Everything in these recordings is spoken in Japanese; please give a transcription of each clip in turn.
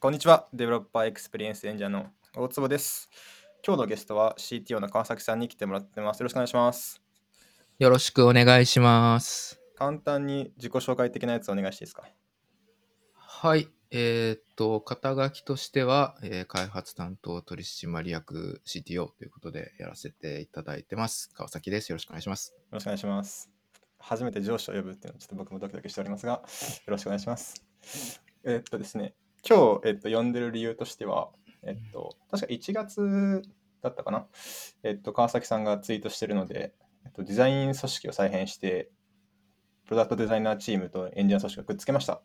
こんにちは。 Developer Experience Engineer の大坪です。今日のゲストは CTO の川崎さんに来てもらってます。よろしくお願いします。よろしくお願いします。簡単に自己紹介的なやつお願いしていいですか？はい。えーっと、肩書きとしては、えー開発担当取締役 CTO ということでやらせていただいてます。川崎です。よろしくお願いします。よろしくお願いします。初めて上司を呼ぶっていうのはちょっと僕もドキドキしておりますが、よろしくお願いします。えっとですね、今日、えっと、呼んでる理由としては、えっと、確か1月だったかな？えっと、川崎さんがツイートしてるので、えっと、デザイン組織を再編して、プロダクトデザイナーチームとエンジニア組織をくっつけました。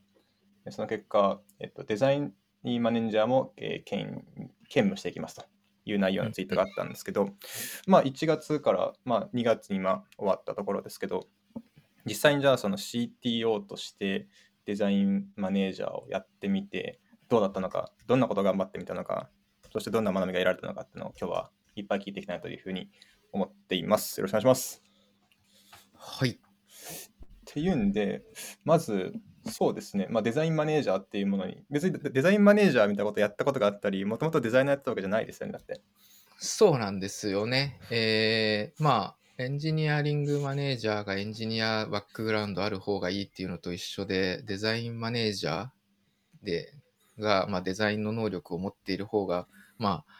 でその結果、えっと、デザインマネージャーも、えー兼兼務していきますという内容のツイートがあったんですけど、まあ、1月から、まあ、2月に今終わったところですけど、実際にじゃあその CTO としてデザインマネージャーをやってみて、どうだったのか、どんなことを頑張ってみたのか、そしてどんな学びが得られたのかっていうのを今日はいっぱい聞いていきたいというふうに思っています。よろしくお願いします。はい。っていうんで、まず、そうですね、まあ、デザインマネージャーっていうものに、別にデザインマネージャーみたいなことやったことがあったり、もともとデザイナーやったわけじゃないですよね、だって。そうなんですよね。えーまあ、エンジニアリングマネージャーがエンジニアバックグラウンドある方がいいっていうのと一緒で、デザインマネージャーでが、まあ、デザインの能力を持っている方が、まあ、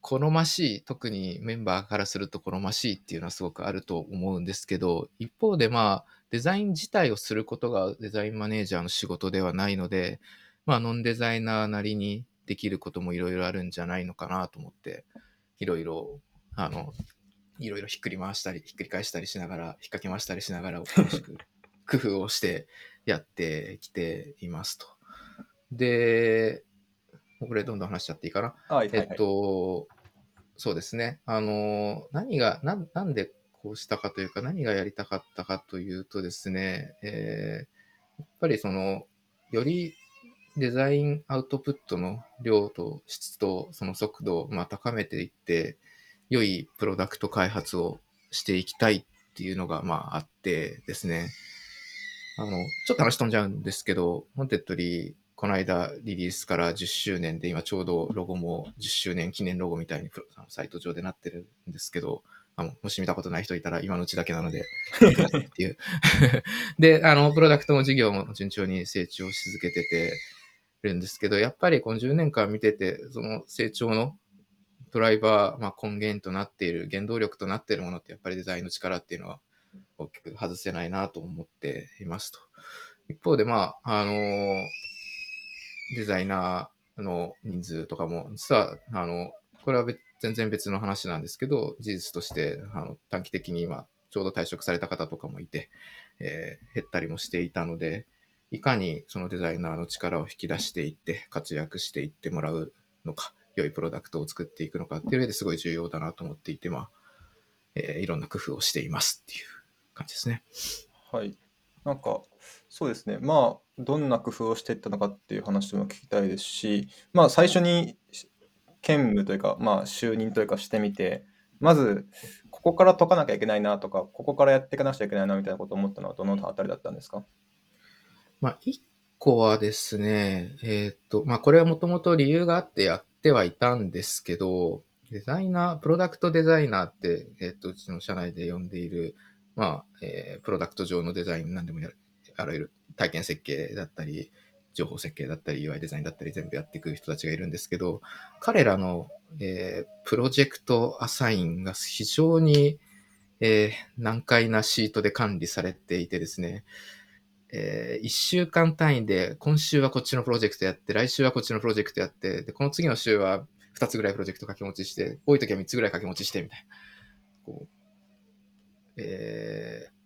好ましい、特にメンバーからすると好ましいっていうのはすごくあると思うんですけど、一方でまあ、デザイン自体をすることがデザインマネージャーの仕事ではないので、まあ、ノンデザイナーなりにできることもいろいろあるんじゃないのかなと思って、いろいろ、あの、いろいろひっくり回したり、ひっくり返したりしながら、引っ掛け回したりしながら、楽しく工夫をしてやってきていますと。で、これどんどん話しちゃっていいかな？はいえっと、そうですね。あの、何が、なんなんでこうしたかというか、何がやりたかったかというとですね、えーやっぱりその、よりデザインアウトプットの量と質とその速度をまあ高めていって、良いプロダクト開発をしていきたいっていうのがまああってですね、あの、ちょっと話飛んじゃうんですけど、 Wantedly、この間リリースから10周年で、今ちょうどロゴも10周年記念ロゴみたいにサイト上でなってるんですけど、あのもし見たことない人いたら今のうちだけなので、っていう。で、あの、プロダクトも事業も順調に成長し続けててるんですけど、やっぱりこの10年間見てて、その成長のドライバー、まあ、根源となっている、原動力となっているものってやっぱりデザインの力っていうのは大きく外せないなと思っていますと。一方で、まあ、あの、デザイナーの人数とかも、実は、あの、これは全然別の話なんですけど、事実としてあの短期的に今、ちょうど退職された方とかもいて、えー減ったりもしていたので、いかにそのデザイナーの力を引き出していって、活躍していってもらうのか、良いプロダクトを作っていくのかっていう上ですごい重要だなと思っていて、まあ、えーいろんな工夫をしていますっていう感じですね。はい。なんか、そうですね。まあ、どんな工夫をしていったのかっていう話も聞きたいですし、まあ、最初に兼務というか、まあ、就任というかしてみて、まず、ここから解かなきゃいけないなとか、ここからやっていかなくちゃいけないなみたいなことを思ったのは、どのあたりだったんですか？まあ、一個はですね、えーっと、まあ、これはもともと理由があってやってはいたんですけど、デザイナー、プロダクトデザイナーって、えーっと、うちの社内で呼んでいる、まあ、えープロダクト上のデザイン何でもやる、あらゆる体験設計だったり、情報設計だったり、UI デザインだったり全部やっていく人たちがいるんですけど、彼らの、えープロジェクトアサインが非常に、えー難解なシートで管理されていてですね、え1週間単位で、今週はこっちのプロジェクトやって、来週はこっちのプロジェクトやって、で、この次の週は2つぐらいプロジェクト掛け持ちして、多い時は3つぐらい掛け持ちして、みたいな。こう、えー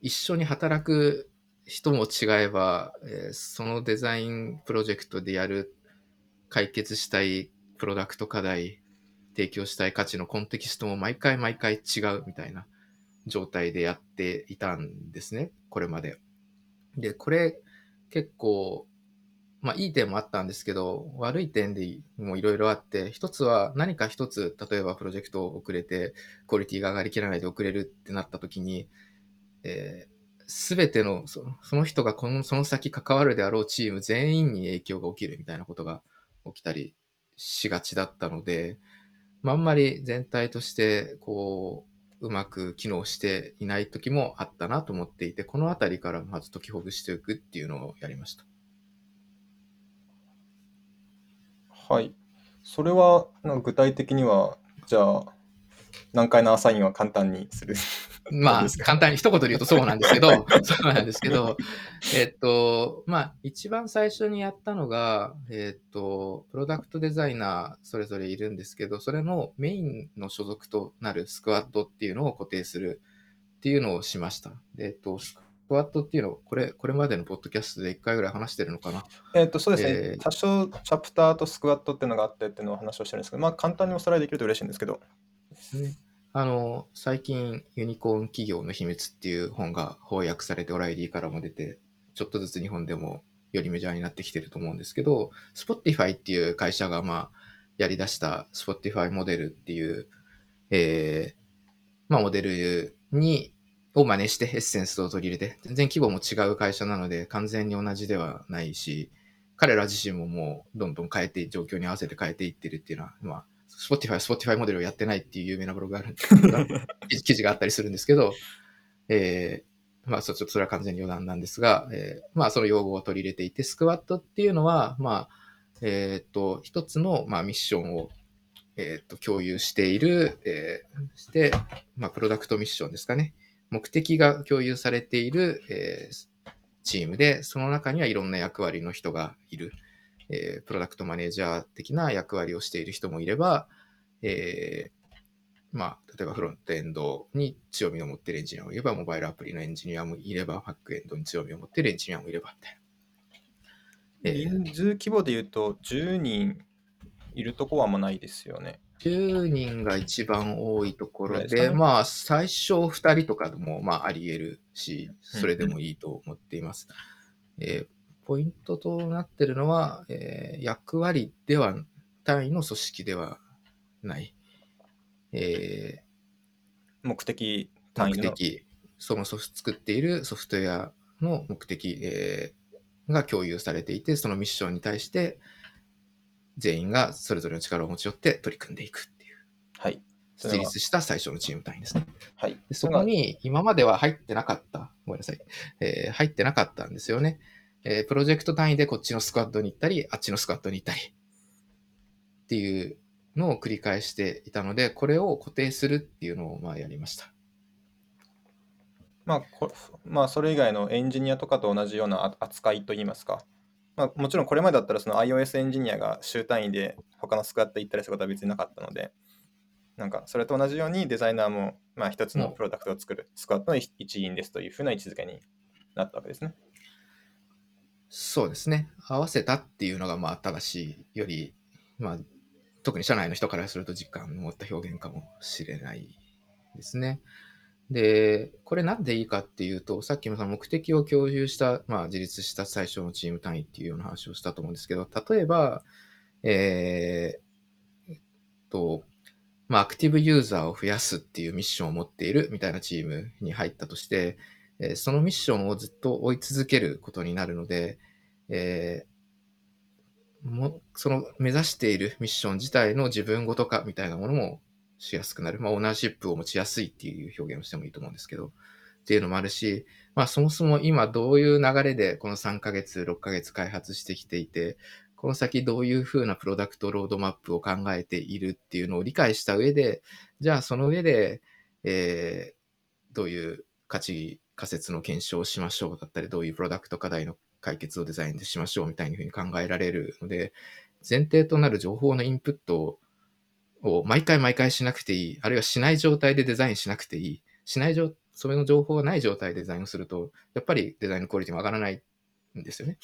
一緒に働く人も違えば、えーそのデザインプロジェクトでやる、解決したいプロダクト課題、提供したい価値のコンテキストも毎回毎回違うみたいな状態でやっていたんですね、これまで。で、これ結構、まあいい点もあったんですけど、悪い点でもいろいろあって、一つは何か一つ、例えばプロジェクト遅れて、クオリティが上がりきらないで遅れるってなった時に、えすべてのそ、の人がこの、その先関わるであろうチーム全員に影響が起きるみたいなことが起きたりしがちだったので、まあ、あんまり全体としてこううまく機能していない時もあったなと思っていて、このあたりからまず解きほぐしていくっていうのをやりました。はい。それは具体的には、じゃあ、難解なアサインは簡単にする。まあ簡単に一言で言うとそうなんですけど、そうなんですけど、えっと、まあ、一番最初にやったのが、えっと、プロダクトデザイナーそれぞれいるんですけど、それのメインの所属となるスクワットっていうのを固定するっていうのをしました。でえっと、スクワットっていうのを、これ、これまでのポッドキャストで一回ぐらい話してるのかな？えっと、そうですね、えー多少チャプターとスクワットっていうのがあってっていうのを話をしてるんですけど、まあ簡単におさらいできると嬉しいんですけど、ね。あの、最近、ユニコーン企業の秘密っていう本が翻訳されて、オライリーからも出て、ちょっとずつ日本でもよりメジャーになってきてると思うんですけど、Spotify っていう会社が、まあ、やり出した Spotify モデルっていう、えー、まあ、モデルに、を真似してエッセンスを取り入れて、全然規模も違う会社なので、完全に同じではないし、彼ら自身ももうどんどん変えて、状況に合わせて変えていってるっていうのは、まあ、Spotify は Spotify モデルをやってないっていう有名なブログがあるんです 記記事があったりするんですけど、えー、まあ、そちょっとそれは完全に余談なんですが、えー、まあ、その用語を取り入れていて、スクワットっていうのは、まあ、えっ、と、一つの、まあ、ミッションを、えっ、と、共有している、えー、して、まあ、プロダクトミッションですかね。目的が共有されている、えーチームで、その中にはいろんな役割の人がいる。えープロダクトマネージャー的な役割をしている人もいれば、えーまあ、例えばフロントエンドに強みを持っているエンジニアもいれば、モバイルアプリのエンジニアもいれば、バックエンドに強みを持っているエンジニアもいれば、みたいな。えー人数規模で言うと10人いるとこはあんまないですよね。10人が一番多いところで、まあ、最初2人とかでも、まあ、あり得るし、それでもいいと思っています。えーポイントとなっているのは、えー役割では、単位の組織ではない。え目的ー単位の。目的、その作っているソフトウェアの目的、えーが共有されていて、そのミッションに対して、全員がそれぞれの力を持ち寄って取り組んでいくっていう。はい。それは自立した最初のチーム単位ですね。はい。でそこに今までは入ってなかった、ごめんなさい、えー入ってなかったんですよね。えープロジェクト単位でこっちのスクワットに行ったり、あっちのスクワットに行ったりっていうのを繰り返していたので、これを固定するっていうのをまあやりました。まあこまあ、それ以外のエンジニアとかと同じような扱いといいますか、まあ、もちろんこれまでだったらその iOS エンジニアが週単位で他のスクワット行ったりすることは別になかったので、なんかそれと同じようにデザイナーもまあ一つのプロダクトを作るスクワットの一一員ですというふうな位置づけになったわけですね。そうですね。合わせたっていうのがまあ正しいより、まあ特に社内の人からすると実感の持った表現かもしれないですね。で、これなんでいいかっていうと、さっきもその目的を共有した、まあ自立した最初のチーム単位っていうような話をしたと思うんですけど、例えば、えーえっと、まあアクティブユーザーを増やすっていうミッションを持っているみたいなチームに入ったとして、えそのミッションをずっと追い続けることになるので、えーもその目指しているミッション自体の自分ごと化みたいなものもしやすくなる。まあ、オーナーシップを持ちやすいっていう表現をしてもいいと思うんですけど、っていうのもあるし、まあ、そもそも今どういう流れでこの3ヶ月、6ヶ月開発してきていて、この先どういうふうなプロダクトロードマップを考えているっていうのを理解した上で、じゃあその上で、えーどういう価値仮説の検証をしましょうだったり、どういうプロダクト課題の解決をデザインでしましょうみたいなふうに考えられるので、前提となる情報のインプットを毎回毎回しなくていい、あるいはしない状態でデザインしなくていい、しない状、それの情報がない状態でデザインをすると、やっぱりデザインのクオリティも上がらないんですよね。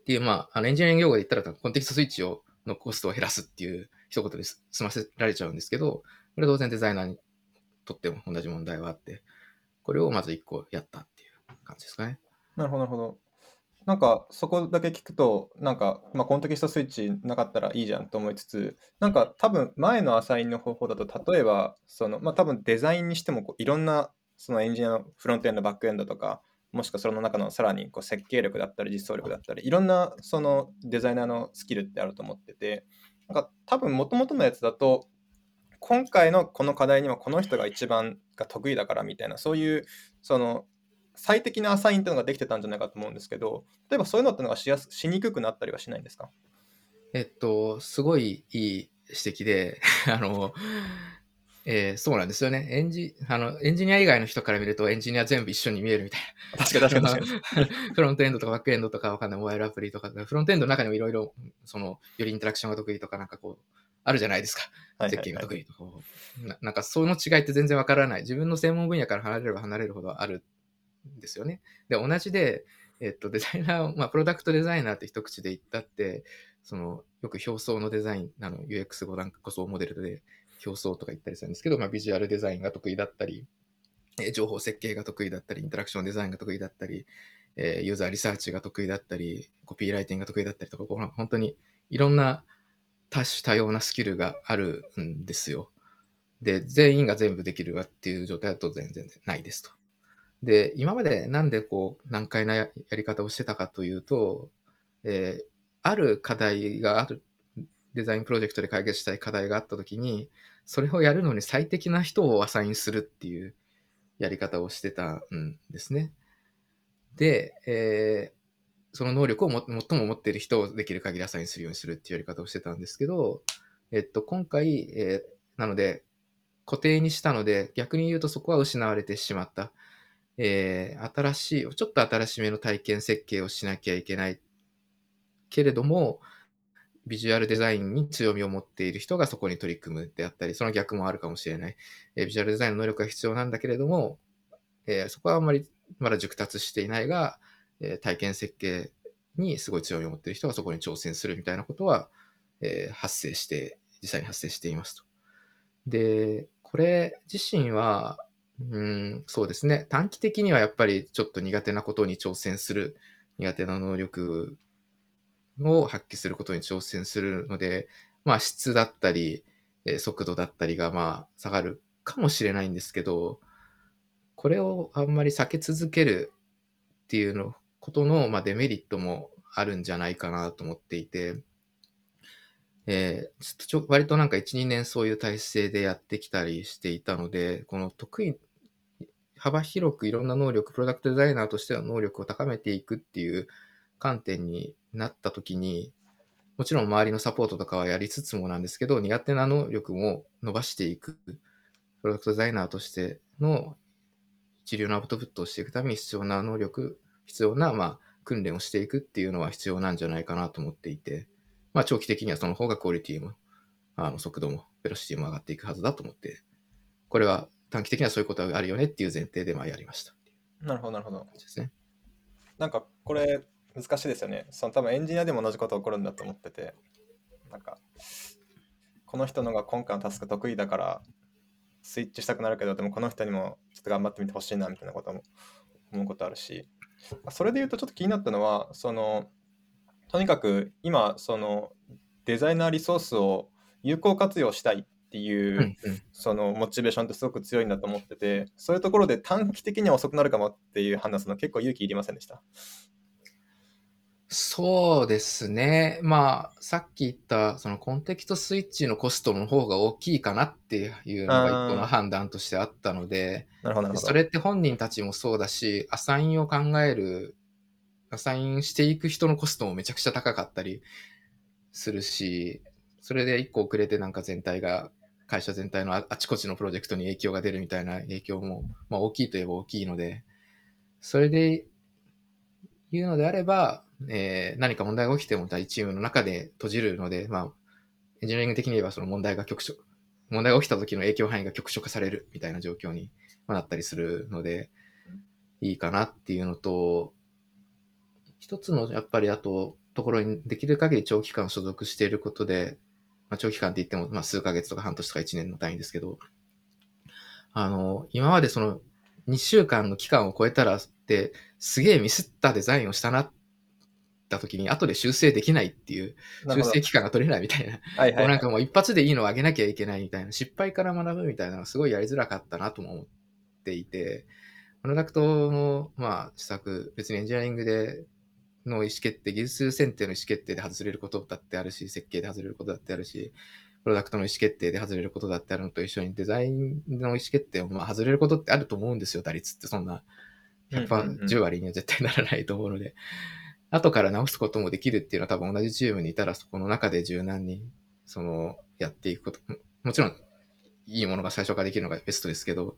っていう、まあ、あのエンジニアリング用語で言ったら、コンテキストスイッチをのコストを減らすっていう一言で済ませられちゃうんですけど、これは当然デザイナーにとっても同じ問題はあって、これをまず一個やったっていう感じですかね。なるほど、なるほど。なんかそこだけ聞くと、なんか、まあ、コンテキストスイッチなかったらいいじゃんと思いつつ、なんか多分前のアサインの方法だと、例えば、その、まあ、多分デザインにしてもこういろんなそのエンジニアのフロントエンド、バックエンドとか、もしくはその中のさらにこう設計力だったり実装力だったりいろんなそのデザイナーのスキルってあると思っててなんか多分もともとのやつだと今回のこの課題にはこの人が一番が得意だからみたいなそういうその最適なアサインっていうのができてたんじゃないかと思うんですけど例えばそういうのってのがしやすしにくくなったりはしないんですか？えっと、すごいいい指摘で、あの、えーそうなんですよね。エンジあのエンジニア以外の人から見るとエンジニア全部一緒に見えるみたい確かに確かに確かに。な。フロントエンドとかバックエンドとかわかんない、モバイルアプリとか、フロントエンドの中にもいろいろ、その、よりインタラクションが得意とか、なんかこう、あるじゃないですか。設計がはいはいはい得意とななんかその違いって全然わからない。自分の専門分野から離れれば離れるほどあるんですよね。で、同じで、えっと、デザイナー、まあ、プロダクトデザイナーって一口で言ったって、その、よく表層のデザイン、あの、UX5 段こそモデルで表層とか言ったりするんですけど、まあ、ビジュアルデザインが得意だったり、えー情報設計が得意だったり、インタラクションデザインが得意だったり、えーユーザーリサーチが得意だったり、コピーライティングが得意だったりとか、本当にいろんな多種多様なスキルがあるんですよ。で、全員が全部できるわっていう状態だと全然ないですと。で、今までなんでこう難解なやり方をしてたかというと、えーある課題がある、デザインプロジェクトで解決したい課題があったときに、それをやるのに最適な人をアサインするっていうやり方をしてたんですね。で、えーその能力をも最も持っている人をできる限りアサインするようにするっていうやり方をしてたんですけど、えっと、今回、えーなので、固定にしたので、逆に言うとそこは失われてしまった。えー新しい、ちょっと新しめの体験設計をしなきゃいけないけれども、ビジュアルデザインに強みを持っている人がそこに取り組むであったり、その逆もあるかもしれない。えービジュアルデザインの能力が必要なんだけれども、えーそこはあんまりまだ熟達していないが、え体験設計にすごい強みを持ってる人がそこに挑戦するみたいなことは、え発生して、実際に発生していますと。で、これ自身は、うん、そうですね。短期的にはやっぱりちょっと苦手なことに挑戦する、苦手な能力を発揮することに挑戦するので、まあ質だったり、え速度だったりがまあ下がるかもしれないんですけど、これをあんまり避け続けるっていうのことの、まあ、デメリットもあるんじゃないかなと思っていて、えーずっとちょ割となんか1、2年そういう体制でやってきたりしていたので、この得意、幅広くいろんな能力、プロダクトデザイナーとしての能力を高めていくっていう観点になったときに、もちろん周りのサポートとかはやりつつもなんですけど、苦手な能力も伸ばしていく、プロダクトデザイナーとしての一流のアウトプットをしていくために必要な能力、必要な、まあ、訓練をしていくっていうのは必要なんじゃないかなと思っていて、まあ、長期的にはその方がクオリティも、あの、速度も、ベロシティも上がっていくはずだと思って、これは短期的にはそういうことがあるよねっていう前提で、まあ、やりました。なるほどなるほど。ですね。なんかこれ難しいですよね。その多分エンジニアでも同じこと起こるんだと思ってて、なんかこの人のが今回のタスク得意だからスイッチしたくなるけど、でもこの人にもちょっと頑張ってみてほしいなみたいなことも思うことあるし、それで言うとちょっと気になったのは、そのとにかく今そのデザイナーリソースを有効活用したいっていう、うんうん。そのモチベーションってすごく強いんだと思ってて、そういうところで短期的には遅くなるかもっていう判断するの結構勇気いりませんでした？そうですね。まあ、さっき言った、そのコンテキストスイッチのコストの方が大きいかなっていうのが一個の判断としてあったので、なるほど、なるほど。それって本人たちもそうだし、アサインを考える、アサインしていく人のコストもめちゃくちゃ高かったりするし、それで一個遅れてなんか全体が、会社全体のああちこちのプロジェクトに影響が出るみたいな影響も、まあ大きいといえば大きいので、それで言うのであれば、えー何か問題が起きても大チームの中で閉じるので、まあ、エンジニアリング的に言えばその問題が局所、問題が起きた時の影響範囲が局所化されるみたいな状況になったりするので、いいかなっていうのと、一つのやっぱりあと、ところにできる限り長期間所属していることで、まあ、長期間って言っても、まあ、数ヶ月とか半年とか1年の単位ですけど、あの、今までその2週間の期間を超えたら、すげえミスったデザインをしたなった時に、後で修正できないっていう、修正期間が取れないみたいな。はいはい、なんかもう一発でいいのを上げなきゃいけないみたいな、失敗から学ぶみたいなのがすごいやりづらかったなとも思っていて、プロダクトの、まあ、施策、別にエンジニアリングでの意思決定、技術選定の意思決定で外れることだってあるし、設計で外れることだってあるし、プロダクトの意思決定で外れることだってあるのと一緒にデザインの意思決定もまあ外れることってあると思うんですよ、打率ってそんな100%、うんうんうん10割には絶対ならないと思うので。後から直すこともできるっていうのは多分同じチームにいたらそこの中で柔軟にそのやっていくことももちろんいいものが最初からできるのがベストですけど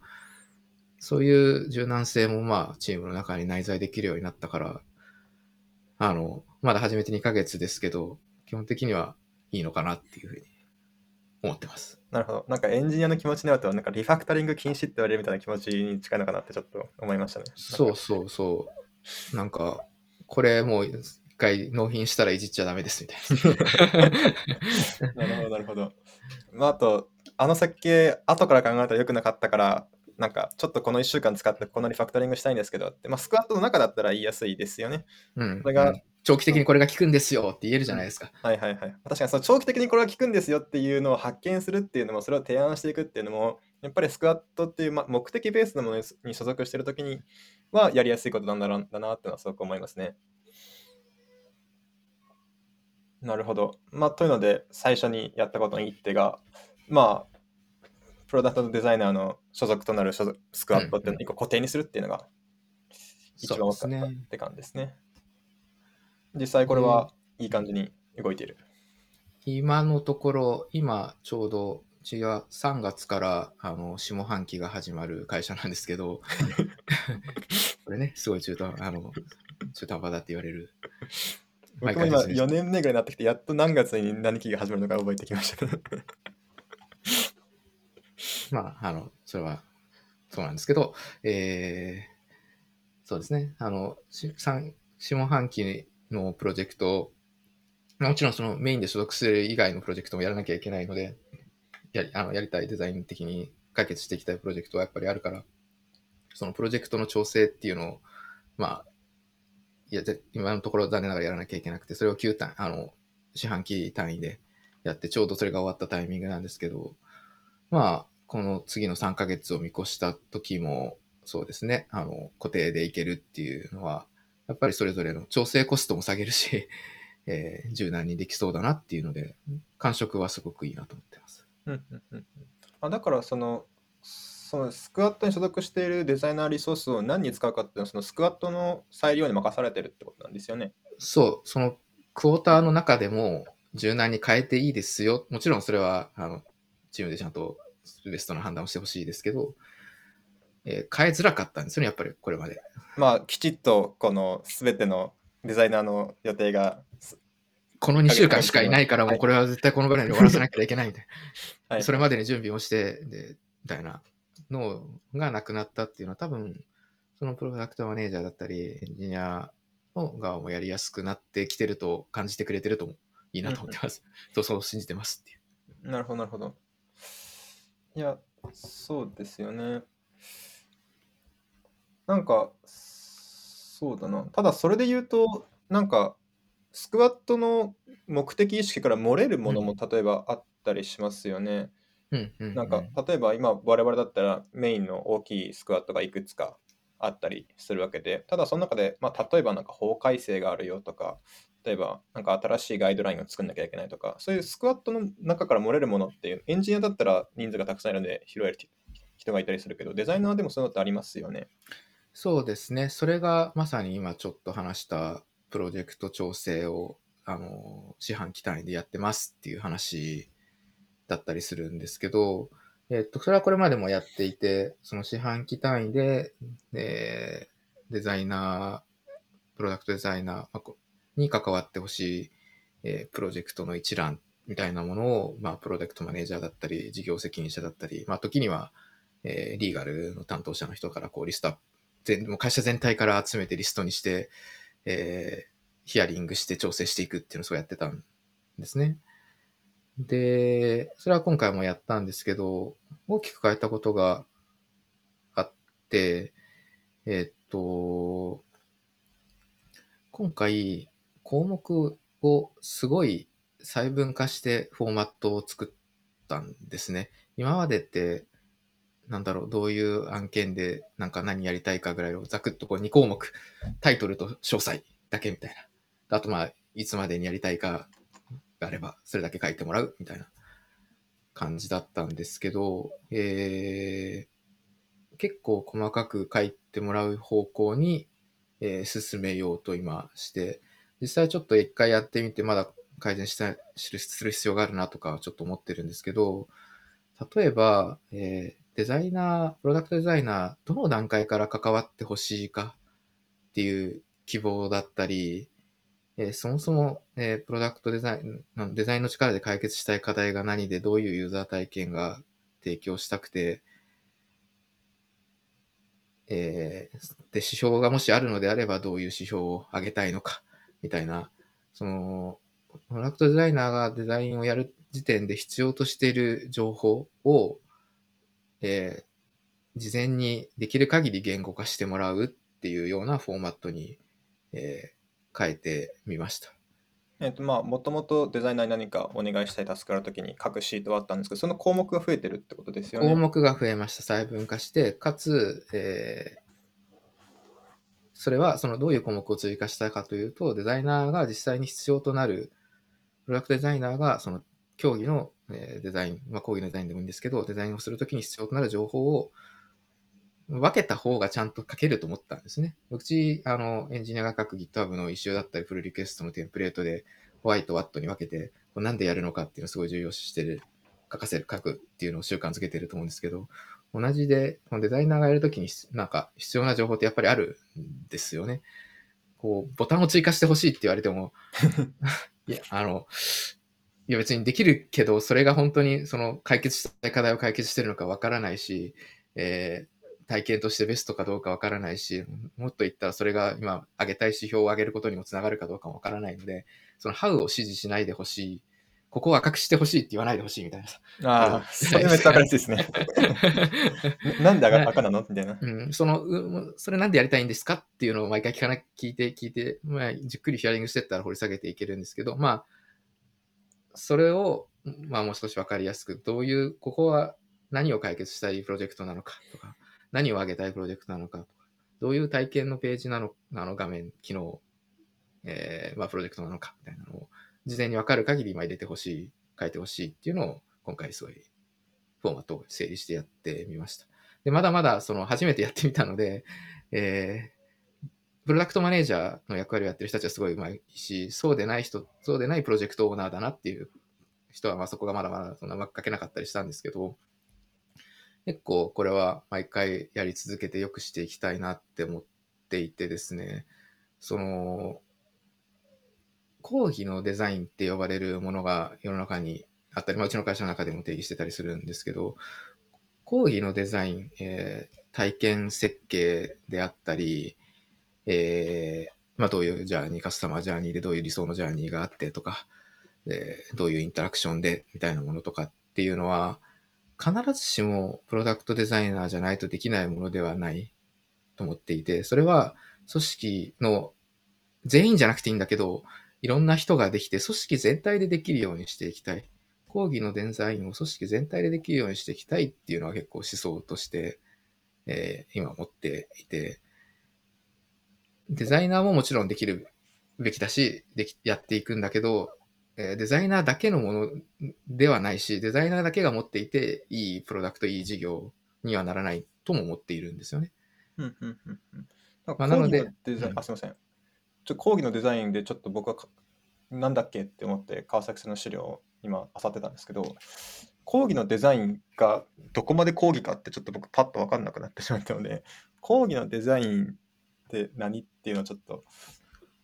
そういう柔軟性もまあチームの中に内在できるようになったからあのまだ始めて2ヶ月ですけど基本的にはいいのかなっていうふうに思ってます。なるほど。なんかエンジニアの気持ちになると、なんかリファクタリング禁止って言われるみたいな気持ちに近いのかなってちょっと思いましたね。そうそうそう。なんか、これもう一回納品したらいじっちゃダメですみたいな。なるほど、なるほど。まあ、あと、あの設計、後から考えたら良くなかったから、なんか、ちょっとこの1週間使ってこのリファクタリングしたいんですけどって、まあ、スクワットの中だったら言いやすいですよね。うん。それがうん長期的にこれが効くんですよって言えるじゃないですか。はいはいはい。確かにその長期的にこれは効くんですよっていうのを発見するっていうのも、それを提案していくっていうのも、やっぱりスクワットっていう、ま、目的ベースのものに所属してるときにはやりやすいことなんだろうだなっていうのはすごく思いますね。なるほど。まあ、というので、最初にやったことの一手が、まあ、プロダクトデザイナーの所属となる所属スクワットっていうのを一個固定にするっていうのが一番大きかったって感じですね。実際これはいい感じに動いている。今のところ、今ちょうど、うちは3月からあの下半期が始まる会社なんですけど、これね、すごい中途あの中途半端だって言われる。僕も今毎回説明4年目ぐらいになってきて、やっと何月に何期が始まるのか覚えてきました。まあ、あの、それはそうなんですけど、えーそうですね、あの、下半期のプロジェクト、もちろんそのメインで所属する以外のプロジェクトもやらなきゃいけないので、やりあのやりたいデザイン的に解決していきたいプロジェクトはやっぱりあるから、そのプロジェクトの調整っていうのを、まあ、いや、今のところ残念ながらやらなきゃいけなくて、それを9単、あの、四半期単位でやって、ちょうどそれが終わったタイミングなんですけど、まあ、この次の3ヶ月を見越した時も、そうですね、あの、固定でいけるっていうのは、やっぱりそれぞれの調整コストも下げるし、えー柔軟にできそうだなっていうので、感触はすごくいいなと思ってます。うんうんうんうんあだからその、そのスクワットに所属しているデザイナーリソースを何に使うかっていうのは、そのスクワットの裁量に任されてるってことなんですよね。そう、そのクォーターの中でも柔軟に変えていいですよ。もちろんそれは、あの、チームでちゃんとベストな判断をしてほしいですけど、えー変えづらかったんですよね、やっぱりこれまで。まあ、きちっとこの全てのデザイナーの予定が、すこの2週間しかいないから、もうこれは絶対このぐらいに終わらせなきゃいけないみたいな。はいそれまでに準備をして、で、みたいなのがなくなったっていうのは多分、そのプロダクトマネージャーだったり、エンジニアの側もやりやすくなってきてると感じてくれてるといいなと思ってます。そう信じてますっていう。なるほど、なるほど。いや、そうですよね。なんか、そうだな。ただ、それで言うと、なんか、スクワットの目的意識から漏れるものも例えばあったりしますよね。うんうん、なんか、例えば今、我々だったらメインの大きいスクワットがいくつかあったりするわけで、ただその中で、まあ、例えばなんか法改正があるよとか、例えばなんか新しいガイドラインを作んなきゃいけないとか、そういうスクワットの中から漏れるものっていう、エンジニアだったら人数がたくさんいるので拾える人がいたりするけど、デザイナーでもそういうのってありますよね。そうですね。それがまさに今ちょっと話したプロジェクト調整をあの四半期単位でやってますっていう話だったりするんですけど、えっと、それはこれまでもやっていて、その四半期単位で、えデザイナー、プロダクトデザイナーまあに関わってほしい、えープロジェクトの一覧みたいなものを、まあ、プロダクトマネージャーだったり、事業責任者だったり、まあ、時には、えーリーガルの担当者の人からこうリストアップ全もう会社全体から集めてリストにして、えーヒアリングして調整していくっていうのをそうやってたんですね。で、それは今回もやったんですけど、大きく変えたことがあって、えーっと、今回項目をすごい細分化してフォーマットを作ったんですね。今までってなんだろう、どういう案件で、なんか何やりたいかぐらいをざくっとこう2項目、タイトルと詳細だけみたいな。あとまあ、いつまでにやりたいかがあれば、それだけ書いてもらうみたいな感じだったんですけど、えー、結構細かく書いてもらう方向に、えー進めようと今して、実際ちょっと一回やってみて、まだ改善したするする必要があるなとかちょっと思ってるんですけど、例えば、えーデザイナー、プロダクトデザイナー、どの段階から関わってほしいかっていう希望だったり、えーそもそも、えープロダクトデザイン、デザインの力で解決したい課題が何で、どういうユーザー体験が提供したくて、えーで、指標がもしあるのであれば、どういう指標を上げたいのか、みたいな、その、プロダクトデザイナーがデザインをやる時点で必要としている情報を、えー事前にできる限り言語化してもらうっていうようなフォーマットに、えー変えてみました。えっとまあもともとデザイナーに何かお願いしたいタスクがあるときに書くシートはあったんですけどその項目が増えてるってことですよね。項目が増えました。細分化して、かつ、えーそれはそのどういう項目を追加したかというと、デザイナーが実際に必要となる、プロダクトデザイナーがその競技のデザイン、まあ、講義のデザインでもいいんですけど、デザインをするときに必要となる情報を分けた方がちゃんと書けると思ったんですね。うち、あの、エンジニアが書く GitHub の一周だったり、プルリクエストのテンプレートで、ホワイト、ワットに分けて、なんでやるのかっていうのをすごい重要視してる、書かせる、書くっていうのを習慣づけてると思うんですけど、同じで、このデザイナーがやるときに、なんか必要な情報ってやっぱりあるんですよね。こう、ボタンを追加してほしいって言われても、いや、あの、いや別にできるけど、それが本当にその解決したい課題を解決してるのかわからないし、えー体験としてベストかどうかわからないし、もっと言ったらそれが今上げたい指標を上げることにもつながるかどうかもわからないので、その How を指示しないでほしい、ここを赤くしてほしいって言わないでほしいみたいなさ。ああ、それめっちゃ分かりやすいですね。な なんで赤赤なの？みたいな。うん、その、うそれなんでやりたいんですか？っていうのを毎回聞かな、聞いて、聞いて、まあ、じっくりヒアリングしてったら掘り下げていけるんですけど、まあ、それを、まあ、もう少しわかりやすく、どういう、ここは何を解決したいプロジェクトなのかとか、何を上げたいプロジェクトなのかとか、どういう体験のページなの、あの画面、機能、えーまあ、プロジェクトなのかみたいなのを、事前にわかる限り今入れてほしい、書いてほしいっていうのを、今回すごい、フォーマットを整理してやってみました。で、まだまだ、その、初めてやってみたので、えー、プロダクトマネージャーの役割をやってる人たちはすごい上手いし、そうでない人、そうでないプロジェクトオーナーだなっていう人は、まあそこがまだまだそんなうまく書けなかったりしたんですけど、結構これは毎回やり続けて良くしていきたいなって思っていてですね、その、講義のデザインって呼ばれるものが世の中にあったり、まあ、うちの会社の中でも定義してたりするんですけど、講義のデザイン、えー体験設計であったり、えーまあ、どういうジャーニー、カスタマージャーニーでどういう理想のジャーニーがあってとか、えーどういうインタラクションでみたいなものとかっていうのは、必ずしもプロダクトデザイナーじゃないとできないものではないと思っていて、それは組織の全員じゃなくていいんだけど、いろんな人ができて組織全体でできるようにしていきたい。講義のデザインを組織全体でできるようにしていきたいっていうのは結構思想として、えー今持っていて、デザイナーももちろんできるべきだし、できやっていくんだけど、えーデザイナーだけのものではないし、デザイナーだけが持っていて、いいプロダクト、いい事業にはならないとも思っているんですよね。うんうんうんまあなのでデザインうんあ、すみません。ちょ講義のデザインでちょっと僕はかなんだっけって思って川崎さんの資料を今漁ってたんですけど、講義のデザインがどこまで講義かってちょっと僕パッと分かんなくなってしまったので、講義のデザインって何っていうのをちょっと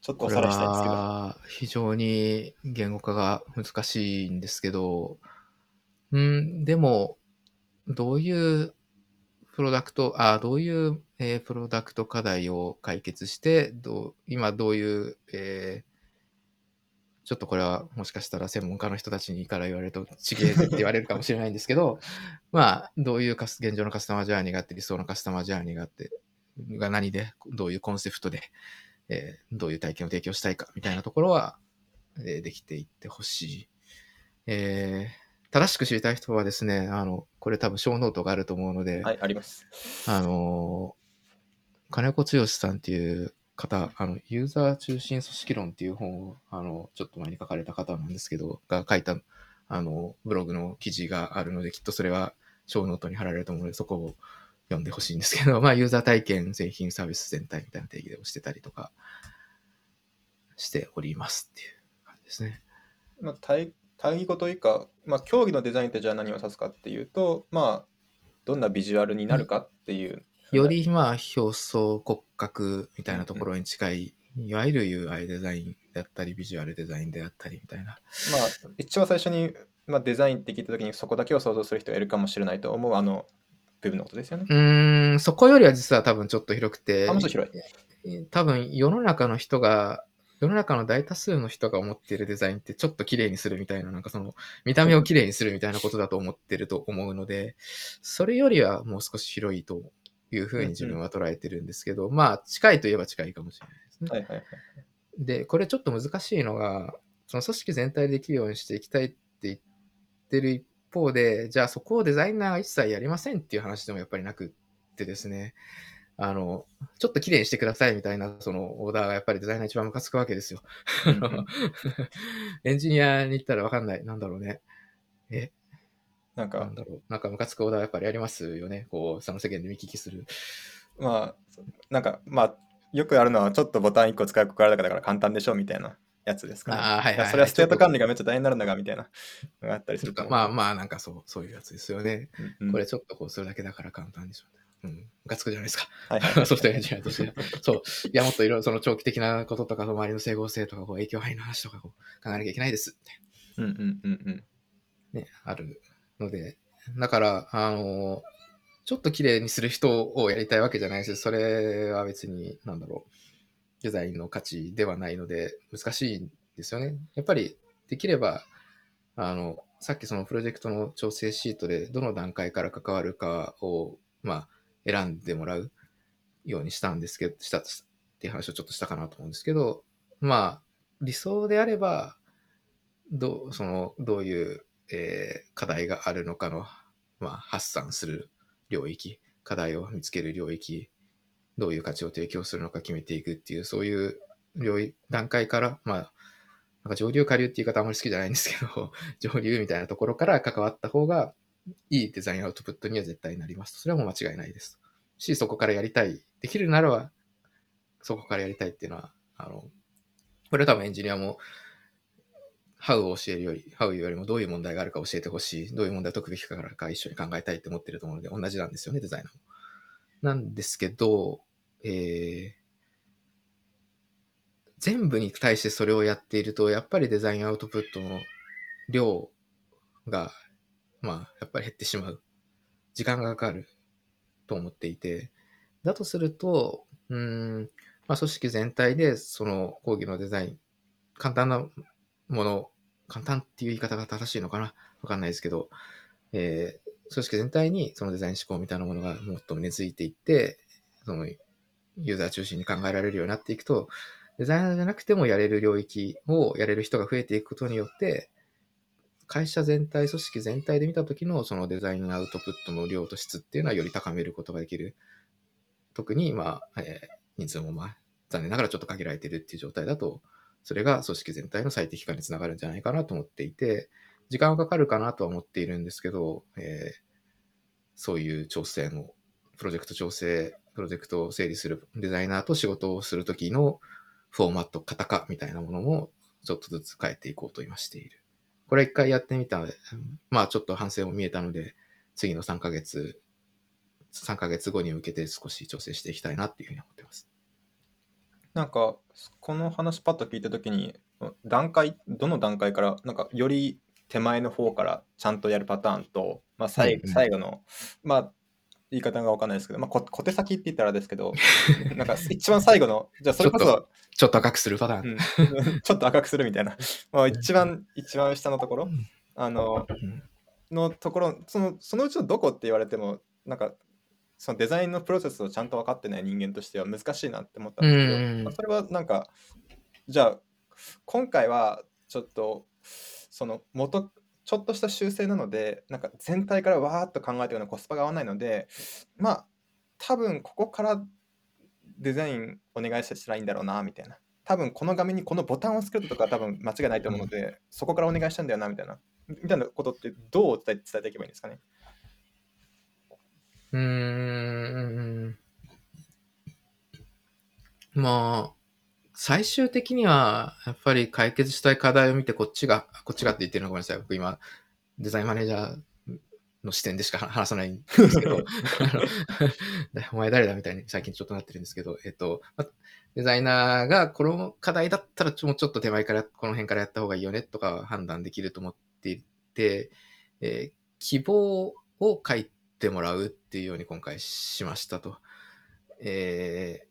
ちょっとおさらいしたいんですけど。非常に言語化が難しいんですけど、うん、でも、どういうプロダクト、あどういう、えープロダクト課題を解決して、どう今どういう、えーちょっとこれはもしかしたら専門家の人たちにから言われるとちげえって言われるかもしれないんですけど、まあ、どういう現状のカスタマージャーニーがあって、理想のカスタマージャーニーがあって、が何で、どういうコンセプトで、えーどういう体験を提供したいかみたいなところは、えーできていってほしい。えー正しく知りたい人はですね、あの、これ多分ショーノートがあると思うので、はい、あります。あの、金子剛さんっていう方、あの、ユーザー中心組織論っていう本を、あの、ちょっと前に書かれた方なんですけど、が書いた、あの、ブログの記事があるので、きっとそれはショーノートに貼られると思うので、そこを読んでほしいんですけど、まあ、ユーザー体験、製品、サービス全体みたいな定義で押してたりとかしておりますっていう感じですね。まあ、対対義語というか、まあ、競技のデザインってじゃあ何を指すかっていうと、まあ、どんなビジュアルになるかっていう。よりまあ表層骨格みたいなところに近い、いわゆる UI デザインであったり、ビジュアルデザインであったりみたいな。まあ、一番最初に、まあ、デザインって聞いたときにそこだけを想像する人がいるかもしれないと思うあの部分のことですよね。うーん、そこよりは実は多分ちょっと広くてあ、もっと広い。多分世の中の人が、世の中の大多数の人が思っているデザインってちょっと綺麗にするみたいな、なんかその見た目を綺麗にするみたいなことだと思ってると思うので、それよりはもう少し広いというふうに自分は捉えてるんですけど、まあ近いといえば近いかもしれないですね。はいはいはい。で、これちょっと難しいのが、その組織全体でできるようにしていきたいって言ってる一方で、じゃあそこをデザイナーが一切やりませんっていう話でもやっぱりなくってですね、あの、ちょっと綺麗にしてくださいみたいなそのオーダーがやっぱりデザイナー一番ムカつくわけですよ。エンジニアに言ったらわかんない。なんだろうね。え、なんかなん、だろう。なんかムカつくオーダーやっぱりありますよね。こう、その世間で見聞きする。まあ、なんか、まあ、よくあるのは、ちょっとボタン1個追加だけだから簡単でしょみたいなやつですかね。ああ、はいはい、はい。それはステート管理ががめっちゃ大変になるんだが、みたいなのがあったりすると思う。まあまあ、なんかそう、そういうやつですよね。うんうんこれちょっとこうするだけだから簡単でしょうね。うん。ムカつくじゃないですか。はいはいソフトウェアエンジニアとして。そう。いや、もっといろいろその長期的なこととか、周りの整合性とか、こう影響範囲の話とかこう考えなきゃいけないです。うんうんうんうん。ね、あるので。だから、あの、ちょっと綺麗にする人をやりたいわけじゃないし、それは別に、なんだろう、デザインの価値ではないので、難しいんですよね。やっぱり、できれば、あの、さっきそのプロジェクトの調整シートでどの段階から関わるかを、まあ、選んでもらうようにしたんですけど、したっていう話をちょっとしたかなと思うんですけど、まあ、理想であれば、どう、その、どういう、えー課題があるのかの、まあ、発散する領域、課題を見つける領域、どういう価値を提供するのか決めていくっていう、そういう領域、段階から、まあ、なんか上流下流って言い方あんまり好きじゃないんですけど、上流みたいなところから関わった方が、いいデザインアウトプットには絶対になります。それはもう間違いないです。し、そこからやりたい。できるならば、そこからやりたいっていうのは、あの、これは多分エンジニアも、ハウを教えるより、ハウよりもどういう問題があるか教えてほしい、どういう問題を解くべきかからか一緒に考えたいって思ってると思うので、同じなんですよね、デザイナーも。なんですけど、えー全部に対してそれをやっていると、やっぱりデザインアウトプットの量が、まあ、やっぱり減ってしまう。時間がかかる。と思っていて、だとすると、うん、まあ、組織全体でその講義のデザイン、簡単なもの、簡単っていう言い方が正しいのかな。わかんないですけど、えー組織全体にそのデザイン思考みたいなものがもっと根付いていって、そのユーザー中心に考えられるようになっていくと、デザイナーじゃなくてもやれる領域をやれる人が増えていくことによって、会社全体、組織全体で見た時のそのデザインアウトプットの量と質っていうのはより高めることができる。特に、まあ、えー人数もまあ、残念ながらちょっと限られてるっていう状態だと、それが組織全体の最適化につながるんじゃないかなと思っていて、時間はかかるかなとは思っているんですけど、えーそういう調整の、プロジェクト調整、プロジェクトを整理するデザイナーと仕事をするときのフォーマット、型化みたいなものもちょっとずつ変えていこうと今している。これ一回やってみたので、まあちょっと反省も見えたので、次の3ヶ月、3ヶ月後に向けて少し調整していきたいなっていうふうに思ってます。なんか、この話パッと聞いたときに、段階、どの段階から、なんか、より手前の方からちゃんとやるパターンと、まあ、最最後の、まあ、言い方がわかんないですけど、まあ、こ小手先って言ったらですけど、なんか、一番最後の、じゃあ、それこそ、ちょっと赤くするパターン。うん、ちょっと赤くするみたいな、まあ、一番、一番下のところ、あの、うんのところそのそのうちのどこって言われてもなんかそのデザインのプロセスをちゃんと分かってない人間としては難しいなって思ったんですけど、うんまあそれはなんかじゃあ今回はちょっとその元ちょっとした修正なので、なんか全体からわーっと考えていくのコスパが合わないので、まあ、多分ここからデザインお願いしたらいいんだろうな、みたいな。多分この画面にこのボタンをつけるとか多分間違いないと思うので、そこからお願いしたんだよな、みたいな。みたいなことってどう伝え伝えていけばいいんですかね？うーん。まあ、最終的には、やっぱり解決したい課題を見て、こっちが、こっちがって言ってるのごめんなさい。僕今、デザインマネージャーの視点でしか話さないんですけど、お前誰だみたいに最近ちょっとなってるんですけど、えっと、デザイナーがこの課題だったらもうちょっと手前から、この辺からやった方がいいよねとか判断できると思っていて、えー、希望を書いてもらうっていうように今回しましたと。え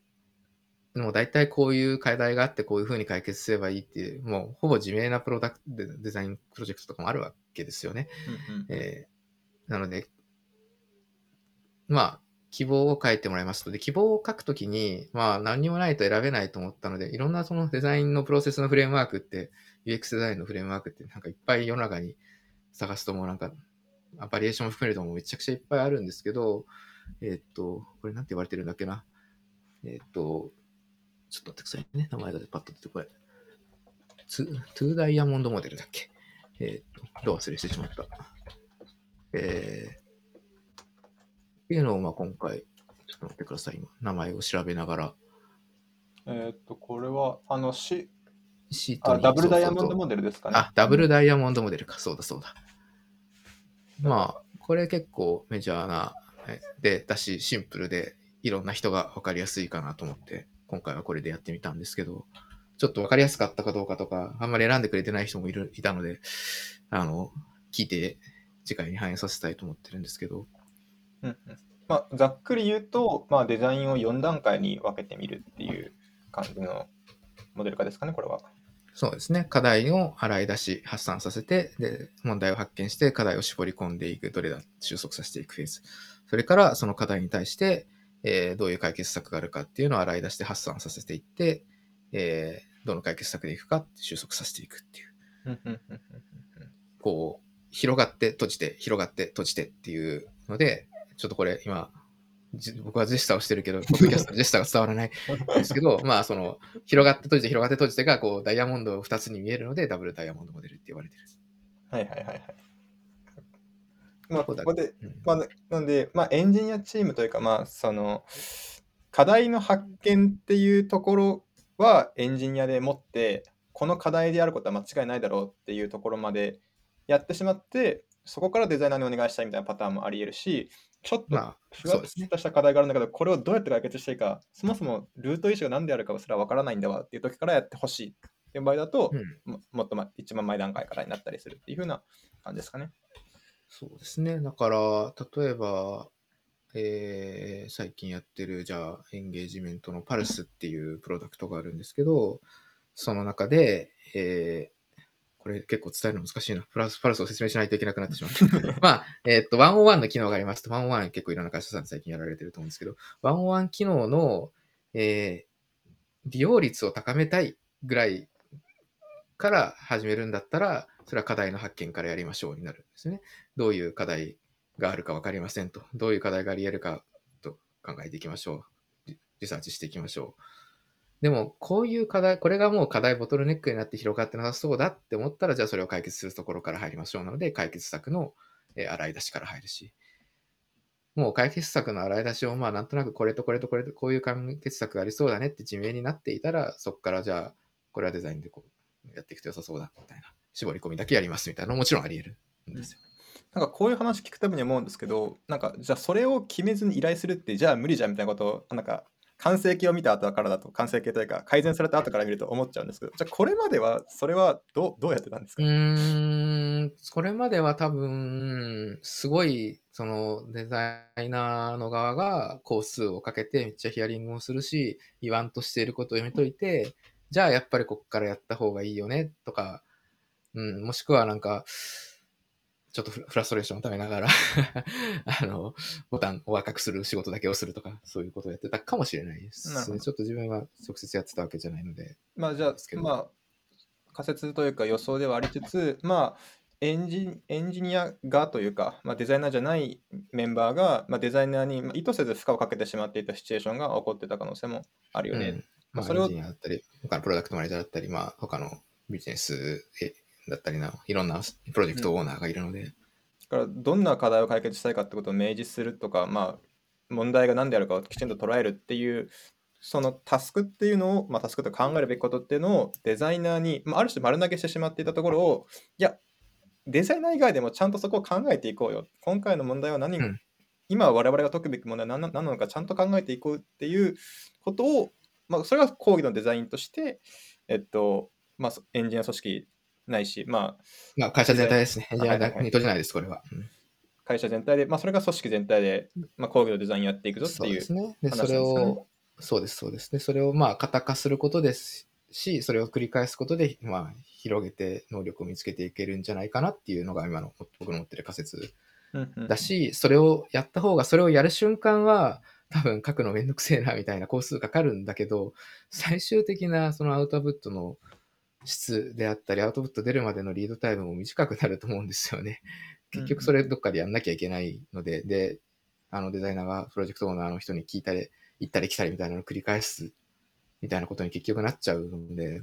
も大体こういう課題があってこういうふうに解決すればいいっていう、もうほぼ自明なプロダクトデザインプロジェクトとかもあるわけですよね。うんうん、えー、なので、まあ、希望を書いてもらいますと。で、希望を書くときに、まあ何にもないと選べないと思ったので、いろんなそのデザインのプロセスのフレームワークって、UX デザインのフレームワークってなんかいっぱい世の中に探すともうなんか、バリエーションを含めるともめちゃくちゃいっぱいあるんですけど、えー、っと、これなんて言われてるんだっけな。えー、っと、ちょっと待ってくださいね。名前がパッと出てこれ。トゥーダイヤモンドモデルだっけ？えー、っと、どう忘れしてしまった。えー、っていうのを、まあ、今回、ちょっと待ってください。今、名前を調べながら。えっと、これは、あの、シシートダブルダイヤモンドモデルですかね。あ、ダブルダイヤモンドモデルか。そうだそうだ。まあ、これ結構メジャーな、で、だし、シンプルで、いろんな人が分かりやすいかなと思って、今回はこれでやってみたんですけど、ちょっと分かりやすかったかどうかとか、あんまり選んでくれてない人もいるいたので、あの、聞いて、次回に反映させたいと思ってるんですけど、うんうんまあ、ざっくり言うと、まあ、デザインを4段階に分けてみるっていう感じのモデル化ですかね、これは。そうですね。課題を洗い出し、発散させて、で、問題を発見して、課題を絞り込んでいく、どれだ、収束させていくフェーズ。それから、その課題に対して、えー、どういう解決策があるかっていうのを洗い出して発散させていって、えー、どの解決策でいくか収束させていくっていう。こう、広がって閉じて、広がって閉じてっていうので、ちょっとこれ今、僕はジェスターをしてるけど、ポッドキャストジェスターが伝わらないんですけど、まあ、その、広がって閉じて、広がって閉じてが、こう、ダイヤモンド2つに見えるので、ダブルダイヤモンドモデルって言われてる。はいはいはいはい。まあ、ここで、うん、まあ、なんで、まあ、エンジニアチームというか、まあ、その、課題の発見っていうところはエンジニアでもって、この課題であることは間違いないだろうっていうところまでやってしまって、そこからデザイナーにお願いしたいみたいなパターンもあり得るし、ちょっとふわっとした課題があるんだけど、これをどうやって解決していいか、そもそもルートイシュが何であるかすらわからないんだわっていう時からやってほしいっていう場合だと、うん、ももっと、ま、一番前段階からになったりするっていう風な感じですかね。そうですね。だから、例えば、えー、最近やってる、じゃあ、エンゲージメントのパルスっていうプロダクトがあるんですけど、その中で、えー、これ結構伝えるの難しいな。プラス、パルスを説明しないといけなくなってしまう。まあ、えー、っと、101の機能がありますと、101結構いろんな会社さん最近やられてると思うんですけど、101機能の、えー、利用率を高めたいぐらいから始めるんだったら、それは課題の発見からやりましょうになるんですね。どういう課題があるか分かりませんと。どういう課題があり得るかと考えていきましょう。リサーチしていきましょう。でも、こういう課題、これがもう課題ボトルネックになって広がってなさそうだって思ったら、じゃあそれを解決するところから入りましょうなので、解決策の、洗い出しから入るし、もう解決策の洗い出しを、まあなんとなくこれとこれとこれとこういう解決策がありそうだねって地名になっていたら、そこからじゃあ、これはデザインでこうやっていくと良さそうだみたいな、絞り込みだけやりますみたいなのももちろんあり得るんですよ。なんかこういう話聞くために思うんですけど、なんかじゃあそれを決めずに依頼するって、じゃあ無理じゃんみたいなことを、なんか完成形を見た後からだと、完成形というか、改善された後から見ると思っちゃうんですけど、じゃあこれまでは、それはどうどうやってたんですか？うーん、これまでは多分、すごい、そのデザイナーの側が工数をかけてめっちゃヒアリングをするし、言わんとしていることを読み解いて、じゃあやっぱりこっからやった方がいいよねとか、うん、もしくはなんか、ちょっとフラストレーションをためながら あの、ボタンを赤くする仕事だけをするとか、そういうことをやってたかもしれないですね。ちょっと自分は直接やってたわけじゃないので。まあじゃあ、まあ、仮説というか予想ではありつつ、まあ、エンジエンジニアがというか、まあ、デザイナーじゃないメンバーが、まあ、デザイナーにまあ意図せず負荷をかけてしまっていたシチュエーションが起こってた可能性もあるよね。うんまあ、それをエンジニアだったり、他のプロダクトマネージャーだったり、まあ、他のビジネスだったりな、いろんなプロジェクトオーナーがいるので、だからどんな課題を解決したいかってことを明示するとか、まあ、問題が何であるかをきちんと捉えるっていうそのタスクっていうのを、まあ、タスクと考えるべきことっていうのをデザイナーに、まあ、ある種丸投げしてしまっていたところをいやデザイナー以外でもちゃんとそこを考えていこうよ。今回の問題は何、うん。今我々が解くべき問題は何なのかちゃんと考えていこうっていうことを、まあ、それが講義のデザインとして、えっとまあ、エンジニア組織ないし、まあ、まあ、会社全体ですね。エンジニアはいはいはいに閉じないです、これは。うん会社全体で、まあ、それが組織全体で、まあ、講義のデザインやっていくぞっていう。ですね。で、話それを、そうです、そうです。で、それをまあ、型化することですし、それを繰り返すことで、まあ、広げて能力を見つけていけるんじゃないかなっていうのが今の僕の持ってる仮説だし、それをやった方が、それをやる瞬間は、多分書くのめんどくせえなみたいな工数かかるんだけど、最終的なそのアウトプットの質であったり、アウトプット出るまでのリードタイムも短くなると思うんですよね。結局それどっかでやんなきゃいけないので、で、あのデザイナーがプロジェクトオーナーの人に聞いたり、行ったり来たりみたいなのを繰り返すみたいなことに結局なっちゃうので、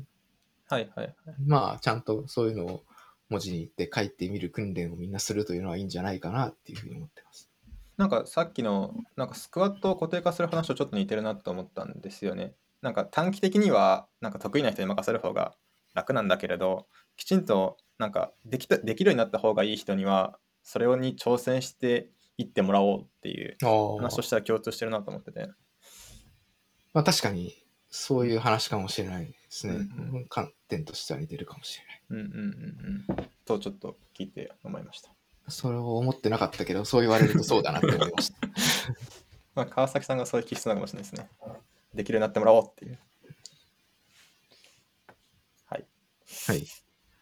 はいはいはい。まあ、ちゃんとそういうのを文字にって書いてみる訓練をみんなするというのはいいんじゃないかなっていうふうに思ってます。なんかさっきのなんかスクワットを固定化する話とちょっと似てるなと思ったんですよね。なんか短期的にはなんか得意な人に任せる方が楽なんだけれどきちんとなんかできたできるようになった方がいい人にはそれに挑戦していってもらおうっていう話としては共通してるなと思ってて。まあ確かにそういう話かもしれないですね。うんう観点としては似てるかもしれない。うんうんうんうん。とちょっと聞いて思いました。それを思ってなかったけど、そう言われるとそうだなって思いました。まあ、川崎さんがそういう気質なのかもしれないですね。できるようになってもらおうっていう。はい。はい。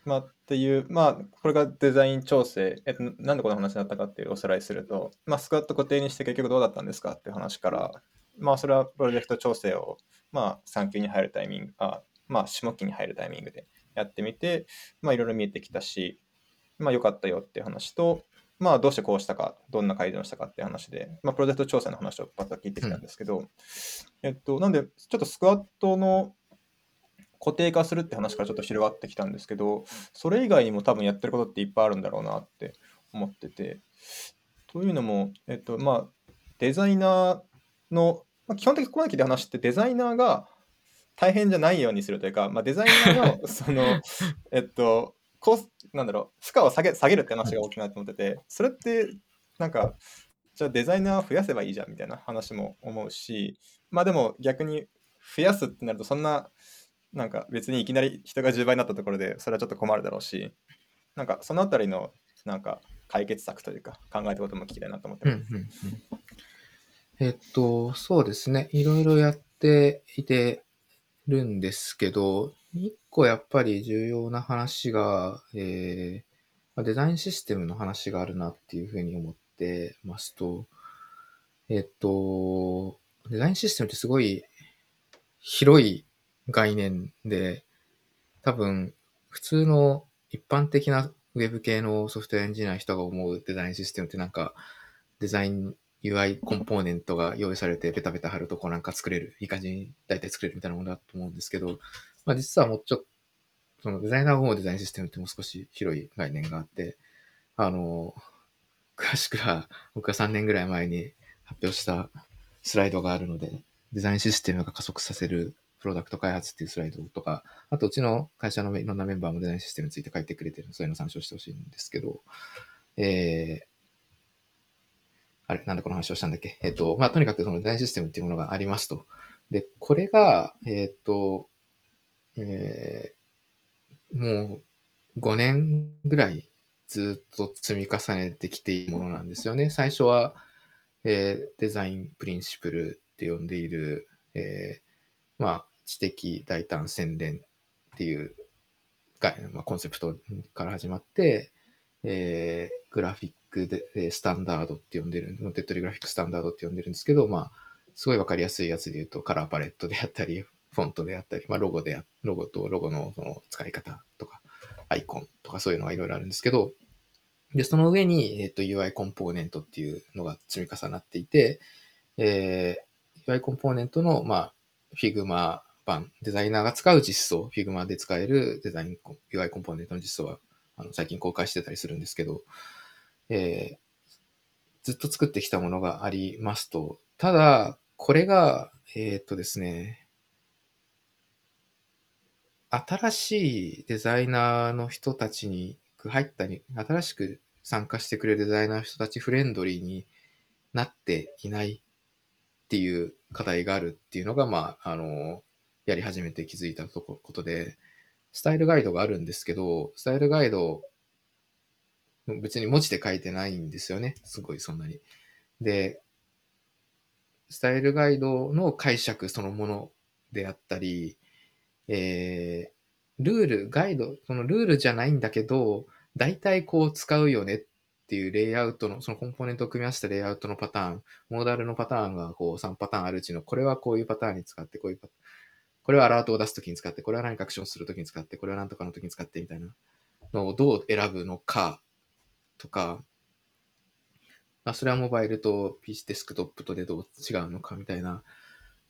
まあ、っていう、まあ、これがデザイン調整、えっと、なんでこの話になったかっていうおさらいすると、まあ、スクワット固定にして結局どうだったんですか？っていう話から、まあ、それはプロジェクト調整を、まあ、3級に入るタイミング、あまあ、下期に入るタイミングでやってみて、まあ、いろいろ見えてきたし、まあ、良かったよっていう話と、まあ、どうしてこうしたか、どんな改善をしたかっていう話で、まあ、プロジェクト調整の話をパッと聞いてきたんですけど、えっと、なんで、ちょっとスクワットの固定化するって話からちょっと広がってきたんですけど、それ以外にも多分やってることっていっぱいあるんだろうなって思ってて。というのも、えっと、まあ、デザイナーの、まあ、基本的にここまで話ってデザイナーが大変じゃないようにするというか、まあ、デザイナーの、その、えっと、コスなんだろう、負荷を下げ下げるって話が大きいなと思ってて、それって、なんか、じゃあデザイナーを増やせばいいじゃんみたいな話も思うし、まあでも逆に増やすってなると、そんな、なんか別にいきなり人が10倍になったところで、それはちょっと困るだろうし、なんかそのあたりの、なんか解決策というか、考えたことも聞きたいなと思ってます。うんうんうんえっと、そうですね。いろいろやっていてるんですけど、一個やっぱり重要な話が、えーデザインシステムの話があるなっていうふうに思ってますと、えっと、デザインシステムってすごい広い概念で、多分普通の一般的なウェブ系のソフトウェアエンジニアの人が思うデザインシステムってなんかデザイン UI コンポーネントが用意されてペタペタ貼るとこうなんか作れる、いい感じに大体作れるみたいなものだと思うんですけど、まあ実はもうちょっと、そのデザイナーが思うデザインシステムってもう少し広い概念があって、あの、詳しくは僕が3年ぐらい前に発表したスライドがあるので、デザインシステムが加速させるプロダクト開発っていうスライドとか、あとうちの会社のいろんなメンバーもデザインシステムについて書いてくれてるので、そういうの参照してほしいんですけど、えー、あれ、なんでこの話をしたんだっけ？えっ、と、まあ、とにかくそのデザインシステムっていうものがありますと。で、これが、えっ、と、えーもう5年ぐらいずっと積み重ねてきているものなんですよね。最初は、えーデザインプリンシプルって呼んでいる、えーまあ、知的大胆洗練っていう、まあ、コンセプトから始まって、えーグラフィックで、スタンダードって呼んでる、 Wantedly graphic standard って呼んでるんですけど、まあ、すごいわかりやすいやつで言うと、カラーパレットであったり、フォントであったり、まあ、ロゴであ、ロゴとロゴのその使い方とか、アイコンとかそういうのがいろいろあるんですけど、で、その上に、えっと UI コンポーネントっていうのが積み重なっていて、えー UI コンポーネントの、まあ、Figma 版、デザイナーが使う実装、Figma で使えるデザイン、UI コンポーネントの実装は、あの最近公開してたりするんですけど、えーずっと作ってきたものがありますと、ただ、これが、えーっとですね、新しいデザイナーの人たちに入ったり、新しく参加してくれるデザイナーの人たちフレンドリーになっていないっていう課題があるっていうのが、まあ、あの、やり始めて気づいたとこことで、スタイルガイドがあるんですけど、スタイルガイド、別に文字で書いてないんですよね。すごいそんなに。で、スタイルガイドの解釈そのものであったり、えー、ルール、ガイド、そのルールじゃないんだけど、大体こう使うよねっていうレイアウトの、そのコンポーネントを組み合わせたレイアウトのパターン、モーダルのパターンがこう3パターンあるうちの、これはこういうパターンに使って、こういうパこれはアラートを出すときに使って、これは何かアクションするときに使って、これは何とかのときに使ってみたいなのをどう選ぶのかとか、まあ、それはモバイルと PC デスクトップとでどう違うのかみたいな、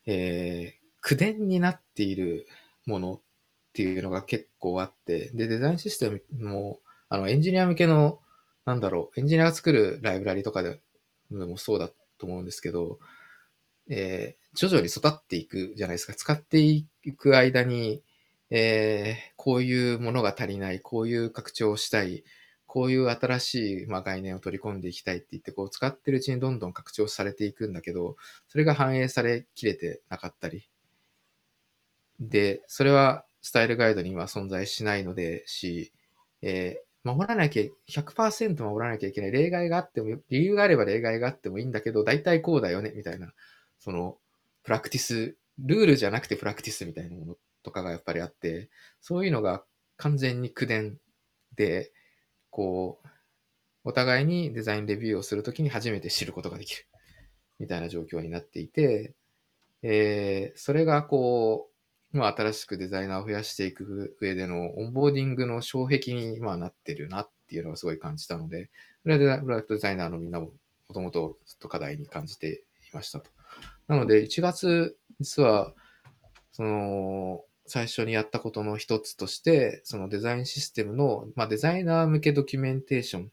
えー、口伝になっているものっていうのが結構あって、で、デザインシステムも、あの、エンジニア向けの、なんだろう、エンジニアが作るライブラリとかでもそうだと思うんですけど、えー徐々に育っていくじゃないですか。使っていく間に、えーこういうものが足りない、こういう拡張をしたい、こういう新しい、まあ、概念を取り込んでいきたいって言って、こう使ってるうちにどんどん拡張されていくんだけど、それが反映されきれてなかったり。で、それはスタイルガイドには存在しないので、し、えー守らなきゃ、100%守らなきゃいけない。例外があっても、理由があれば例外があってもいいんだけど、大体こうだよね、みたいな、その、プラクティス、ルールじゃなくてプラクティスみたいなものとかがやっぱりあって、そういうのが完全に口伝で、こう、お互いにデザインレビューをするときに初めて知ることができる。みたいな状況になっていて、えーそれがこう、まあ、新しくデザイナーを増やしていく上でのオンボーディングの障壁にまあなってるなっていうのがすごい感じたので、それはプロダクトデザイナーのみんなももともとずっと課題に感じていましたと。なので、1月、実は、その、最初にやったことの一つとして、そのデザインシステムの、まあ、デザイナー向けドキュメンテーション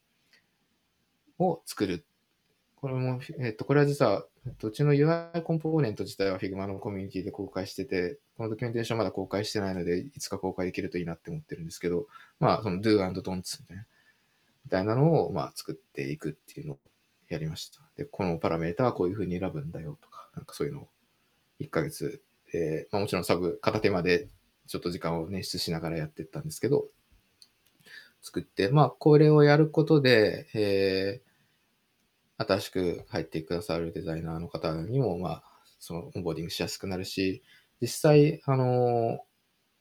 を作る。これも、えっと、これは実は、えっとうちの UI コンポーネント自体は Figma のコミュニティで公開してて、このドキュメンテーションまだ公開してないので、いつか公開できるといいなって思ってるんですけど、まあ、その Do and Don'ts みたいな、みたいなのを、まあ、作っていくっていうのをやりました。で、このパラメータはこういうふうに選ぶんだよとか、なんかそういうのを1ヶ月、えーまあ、もちろんサブ片手までちょっと時間を捻出しながらやってったんですけど、作って、まあ、これをやることで、えー新しく入ってくださるデザイナーの方にも、まあ、そのオンボーディングしやすくなるし、実際、あの、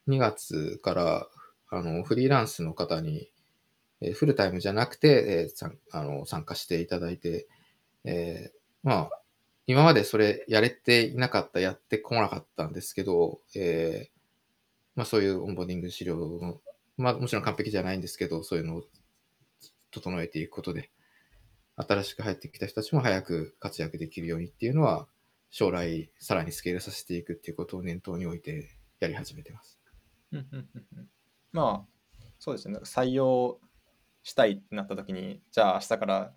2月から、あの、フリーランスの方に、えーフルタイムじゃなくて、えー参あの参加していただいて、えーまあ、今までそれやれていなかった、やってこなかったんですけど、えーまあそういうオンボーディング資料の、まあもちろん完璧じゃないんですけど、そういうのを整えていくことで、新しく入ってきた人たちも早く活躍できるようにっていうのは、将来さらにスケールさせていくっていうことを念頭に置いてやり始めてます。まあそうですね採用したいってなった時にじゃあ明日から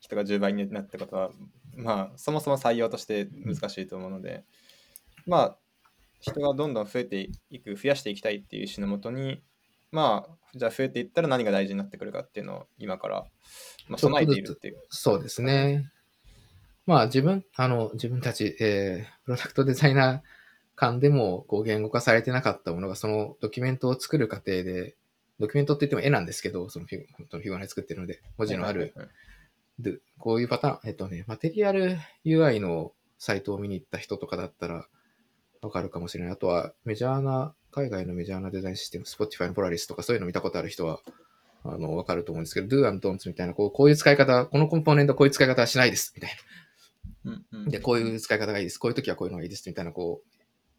人が10倍になってことはまあそもそも採用として難しいと思うので、まあ人がどんどん増えていく増やしていきたいっていう意思のもとにまあじゃあ増えていったら何が大事になってくるかっていうのを今から、まあ、備えているっていうそうですね。まあ自分、あの、自分たち、えープロダクトデザイナー間でもこう言語化されてなかったものが、そのドキュメントを作る過程で、ドキュメントって言っても絵なんですけど、そのフィグ本当の Figma で作ってるので、文字のある、でこういうパターン、えっとね、マテリアル UI のサイトを見に行った人とかだったらわかるかもしれない。あとはメジャーな、海外のメジャーなデザインシステム、Spotify の Polaris とかそういうの見たことある人は、あの、わかると思うんですけど、Do and Don'ts みたいな、こうこういう使い方、このコンポーネントはこういう使い方はしないです、みたいな。で、こういう使い方がいいです。こういう時はこういうのがいいです、みたいな、こう、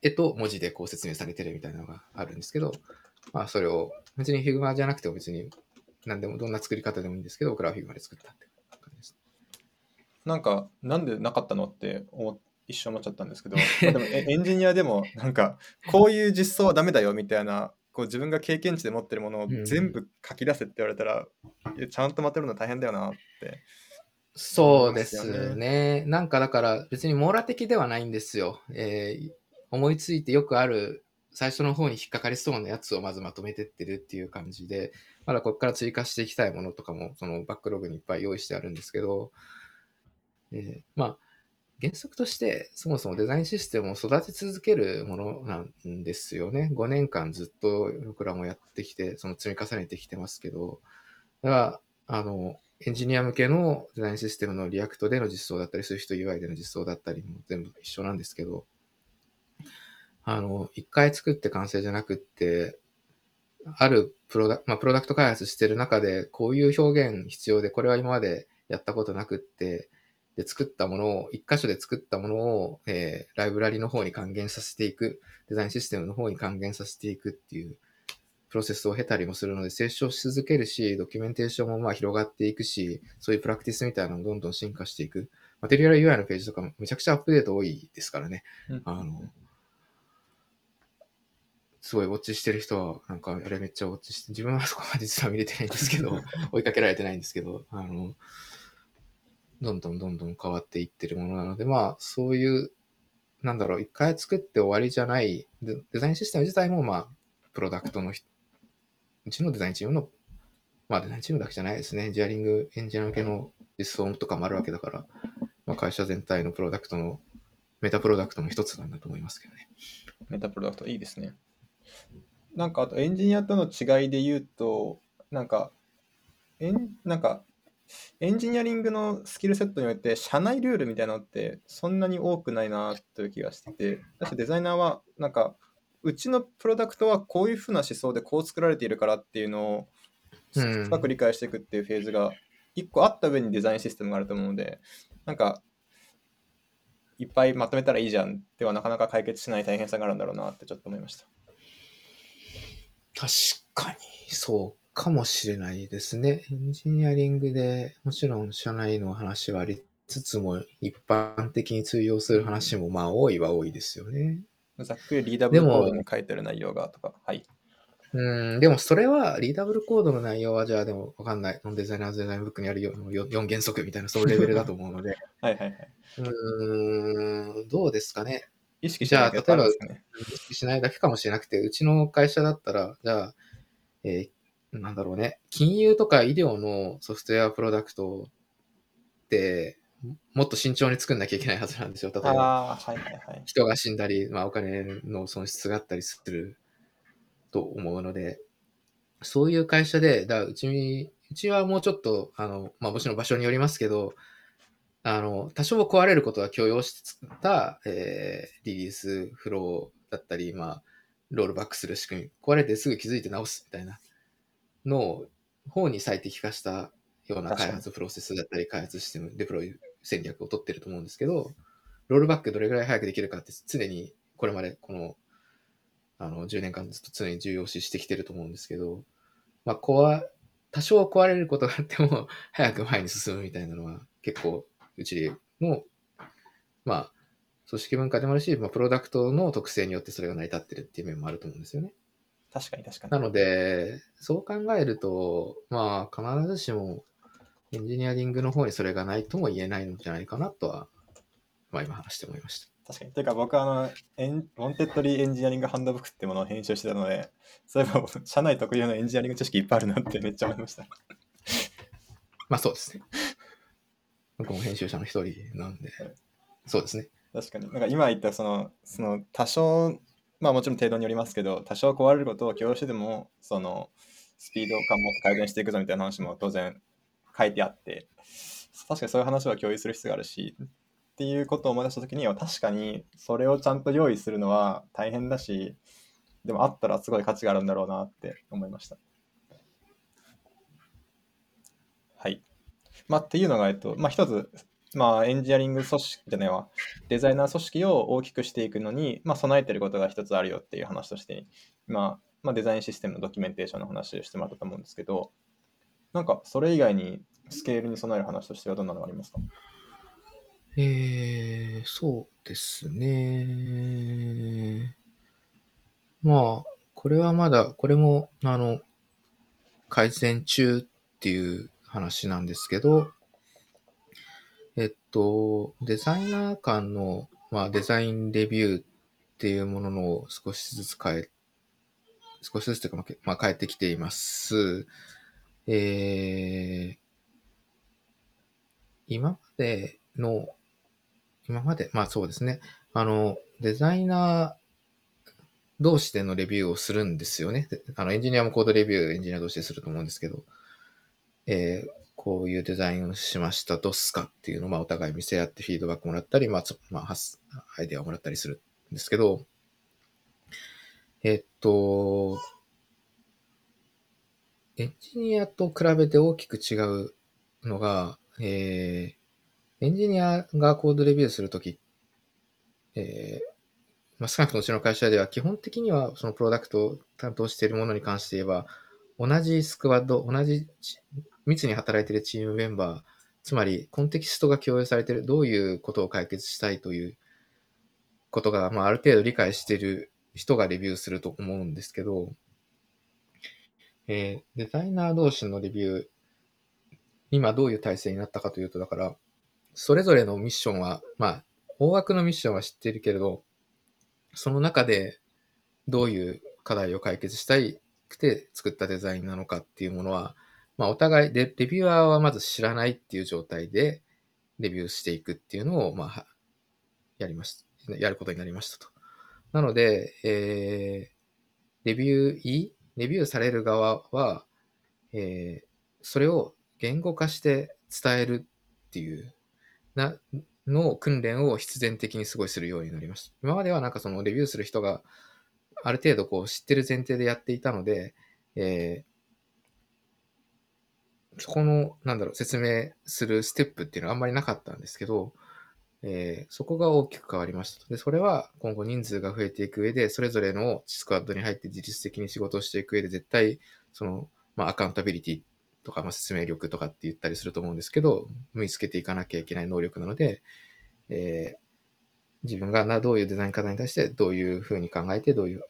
絵と文字でこう説明されてるみたいなのがあるんですけど、まあ、それを、別に Figma じゃなくても別に何でも、どんな作り方でもいいんですけど、僕らは Figma で作ったって。なんか、なんでなかったのって思っ一瞬思っちゃったんですけど、まあ、でもエエンジニアでもなんかこういう実装はダメだよみたいなこう自分が経験値で持ってるものを全部書き出せって言われたら、いやちゃんとまとめるの大変だよなって。そうです思いますよね。なんかだから別に網羅的ではないんですよ。えー思いついてよくある最初の方に引っかかりそうなやつをまずまとめてってるっていう感じで、まだここから追加していきたいものとかもそのバックログにいっぱい用意してあるんですけど、えーまあ原則としてそもそもデザインシステムを育て続けるものなんですよね。5年間ずっと僕らもやってきて、その積み重ねてきてますけど、だから、あの、エンジニア向けのデザインシステムの React での実装だったり、SwiftUI での実装だったりも全部一緒なんですけど、あの、一回作って完成じゃなくって、あるプロダ,、まあ、プロダクト開発してる中で、こういう表現必要で、これは今までやったことなくって、で、作ったものを、一箇所で作ったものを、えーライブラリの方に還元させていく、デザインシステムの方に還元させていくっていうプロセスを経たりもするので、成長し続けるし、ドキュメンテーションもまあ広がっていくし、そういうプラクティスみたいなのもどんどん進化していく。マテリアル UI のページとかもめちゃくちゃアップデート多いですからね。うんあの、すごいウォッチしてる人は、なんか、あれめっちゃウォッチして、自分はそこまで実は見れてないんですけど、追いかけられてないんですけど、あの、どんどんどんどん変わっていってるものなので、まあ、そういう、なんだろう、一回作って終わりじゃない、デザインシステム自体も、まあ、プロダクトの、うちのデザインチームの、まあ、デザインチームだけじゃないですね、エンジニアリング、エンジニア向けの実装とかもあるわけだから、まあ、会社全体のプロダクトの、メタプロダクトの一つなんだと思いますけどね。メタプロダクトいいですね。なんかあとエンジニアとの違いで言うと、なんか、エンなんかエンジニアリングのスキルセットにおいて、社内ルールみたいなのってそんなに多くないなという気がしてて、だしデザイナーは、なんか、うちのプロダクトはこういうふうな思想でこう作られているからっていうのを深く理解していくっていうフェーズが一個あった上にデザインシステムがあると思うので、なんか、いっぱいまとめたらいいじゃんではなかなか解決しない大変さがあるんだろうなってちょっと思いました。確かに、そうかもしれないですね。エンジニアリングでもちろん社内の話はありつつも、一般的に通用する話もまあ多いは多いですよね。ざっくりリーダブルコードに書いてある内容がとか、はい。うん、でもそれは、リーダブルコードの内容はじゃあでもわかんない。ノンデザイナーズデザインブックにある 4, 4原則みたいなそういうレベルだと思うので。はいはいはい。うーん、どうですかね。意識してないけどあるんですかね。意識しないだけかもしれなくて、うちの会社だったら、じゃあ、えーなんだろうね、金融とか医療のソフトウェアプロダクトって、もっと慎重に作んなきゃいけないはずなんですよ。例えば、はいはいはい。人が死んだり、まあ、お金の損失があったりすると思うので、そういう会社で、だうち、うちはもうちょっと、あの、まあ、もちろん場所によりますけど、あの、多少壊れることは許容して作った、えーリリースフローだったり、まあ、ロールバックする仕組み、壊れてすぐ気づいて直すみたいなのを、方に最適化したような開発プロセスだったり、開発システム、デプロイ戦略を取ってると思うんですけど、ロールバックどれぐらい早くできるかって常にこれまでこのあの10年間ずっと常に重要視してきてると思うんですけど、まあ、壊多少壊れることがあっても早く前に進むみたいなのは結構うちの、まあ、組織文化でもあるし、まあ、プロダクトの特性によってそれが成り立ってるっていう面もあると思うんですよね。確かに確かに。なので、そう考えると、まあ、必ずしもエンジニアリングの方にそれがないとも言えないんじゃないかなとは、まあ今話して思いました。確かに。ていうか僕はあの、エン Wantedly engineering handbook ってものを編集してたので、そういえば社内特有のエンジニアリング知識いっぱいあるなってめっちゃ思いました。まあそうですね。僕も編集者の一人なんで、そうですね。確かに。なんか今言ったその、その多少、まあもちろん程度によりますけど、多少壊れることを許容してでも、そのスピード感も改善していくぞみたいな話も当然書いてあって、確かにそういう話は共有する必要があるし、っていうことを思い出したときには、確かにそれをちゃんと用意するのは大変だし、でもあったらすごい価値があるんだろうなって思いました。はい。まあ、っていうのが、えっと、まあ、一つ、まあ、エンジニアリング組織じゃないわ、デザイナー組織を大きくしていくのに、まあ、備えてることが一つあるよっていう話として、まあ、まあ、デザインシステムのドキュメンテーションの話をしてもらったと思うんですけど、なんかそれ以外にスケールに備える話としてはどんなのがありますか？えー、そうですね。まあ、これはまだ、これも、あの、改善中っていう話なんですけど、と、デザイナー間の、まあ、デザインレビューっていうものの少しずつ変え、少しずつというか、まあ、変えてきています。えー、今までの、今まで、まあそうですね。あの、デザイナー同士でのレビューをするんですよね。あの、エンジニアもコードレビューエンジニア同士ですると思うんですけど、えーこういうデザインをしました、どすか？っていうのを、まあ、お互い見せ合ってフィードバックもらったり、まあ、まあ、アイデアをもらったりするんですけど、えっと、エンジニアと比べて大きく違うのが、えー、エンジニアがコードレビューするとき、えーまあ、少なくともうちの会社では基本的にはそのプロダクトを担当しているものに関して言えば、同じスクワッド、同じ密に働いているチームメンバー、つまりコンテキストが共有されている、どういうことを解決したいということが、まあ、ある程度理解している人がレビューすると思うんですけど、えーデザイナー同士のレビュー、今どういう体制になったかというと、だから、それぞれのミッションは、まあ、大枠のミッションは知っているけれど、その中でどういう課題を解決したいくて作ったデザインなのかっていうものは、まあ、お互いで、レビューアーはまず知らないっていう状態で、レビューしていくっていうのを、まあ、やりました。やることになりましたと。なので、えー、レビュー、い？レビューされる側は、えー、それを言語化して伝えるっていう、な、の訓練を必然的にすごいするようになりました。今まではなんかそのレビューする人がある程度こう知ってる前提でやっていたので、えーそこの、なんだろう、説明するステップっていうのはあんまりなかったんですけど、えーそこが大きく変わりました。で、それは今後人数が増えていく上で、それぞれのスクワッドに入って自律的に仕事をしていく上で、絶対、その、まあ、アカウンタビリティとか、まあ、説明力とかって言ったりすると思うんですけど、身につけていかなきゃいけない能力なので、えー自分がなどういうデザイン課題に対してどういうふうに考えて、どういう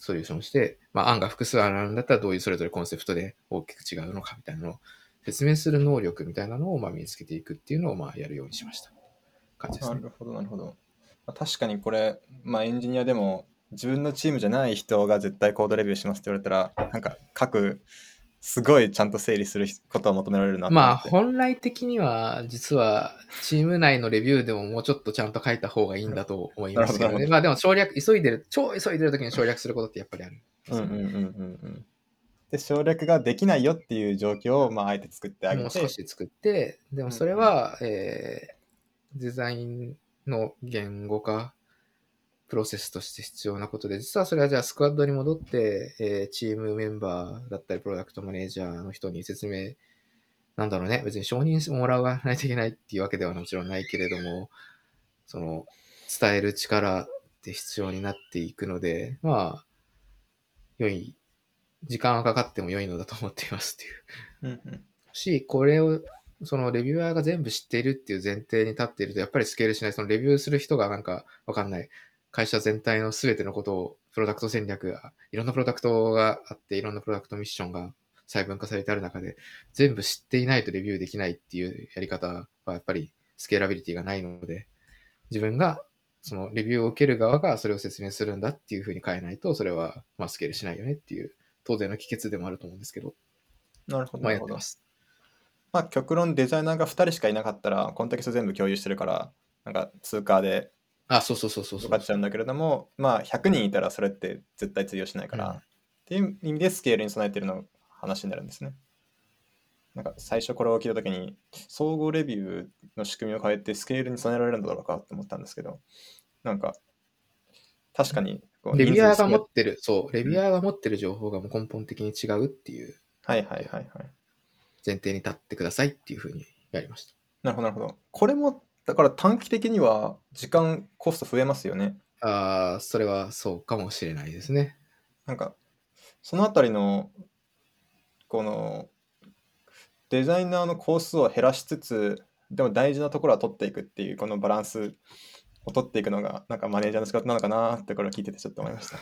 ソリューションをして、まあ、案が複数あるんだったらどういうそれぞれコンセプトで大きく違うのかみたいなのを説明する能力みたいなのをまあ身につけていくっていうのをまあやるようにしました。感じですね。なるほど、なるほど。まあ確かにこれ、まあ、エンジニアでも自分のチームじゃない人が絶対コードレビューしますって言われたら、なんか各、すごいちゃんと整理することは求められるなまあ。本来的には実はチーム内のレビューでももうちょっとちゃんと書いた方がいいんだと思いますけどね。どまあでも省略、急いでる、超急いでる時に省略することってやっぱりある。うんうんうんうんうん。で、省略ができないよっていう状況を、まあ、あえて作ってあげてもう少、し作って、でもそれは、えーデザインの言語化、プロセスとして必要なことで、実はそれはじゃあスクワッドに戻って、えーチームメンバーだったり、プロダクトマネージャーの人に説明、なんだろうね、別に承認してもらわないといけないっていうわけではもちろんないけれども、その、伝える力って必要になっていくので、まあ、良い、時間はかかっても良いのだと思っていますっていう。うんうんし、これを、そのレビュアーが全部知っているっていう前提に立っていると、やっぱりスケールしない。そのレビューする人がなんかわかんない。会社全体の全てのことを、プロダクト戦略が、いろんなプロダクトがあって、いろんなプロダクトミッションが細分化されてある中で、全部知っていないとレビューできないっていうやり方は、やっぱりスケーラビリティがないので、自分がそのレビューを受ける側がそれを説明するんだっていうふうに変えないと、それはまあスケールしないよねっていう、当然の帰結でもあると思うんですけど、なるほど。まあやってま。す。まあ、極論デザイナーが2人しかいなかったら、コンテキスト全部共有してるから、なんか通貨であ、そうそうそうそうそかっちゃうんだけれども、まあ、100人いたらそれって絶対通用しないから、うんっていう意味でスケールに備えてるの話になるんですね。なんか最初これを聞いたときに、総合レビューの仕組みを変えてスケールに備えられるんだろうかって思ったんですけど、なんか、確かにこうレビュアーが持ってる、そう、レビュアーが持ってる情報がもう根本的に違うっていうないはいはいはいはい。前提に立ってくださいっていうふうにやりました。なるほどなるほど。これも、だから短期的には時間、コスト増えますよね。ああ、それはそうかもしれないですね。なんか、そのあたりの、この、デザイナーのコースを減らしつつ、でも大事なところは取っていくっていう、このバランスを取っていくのが、なんかマネージャーの仕事なのかなってこれを聞いててちょっと思いました。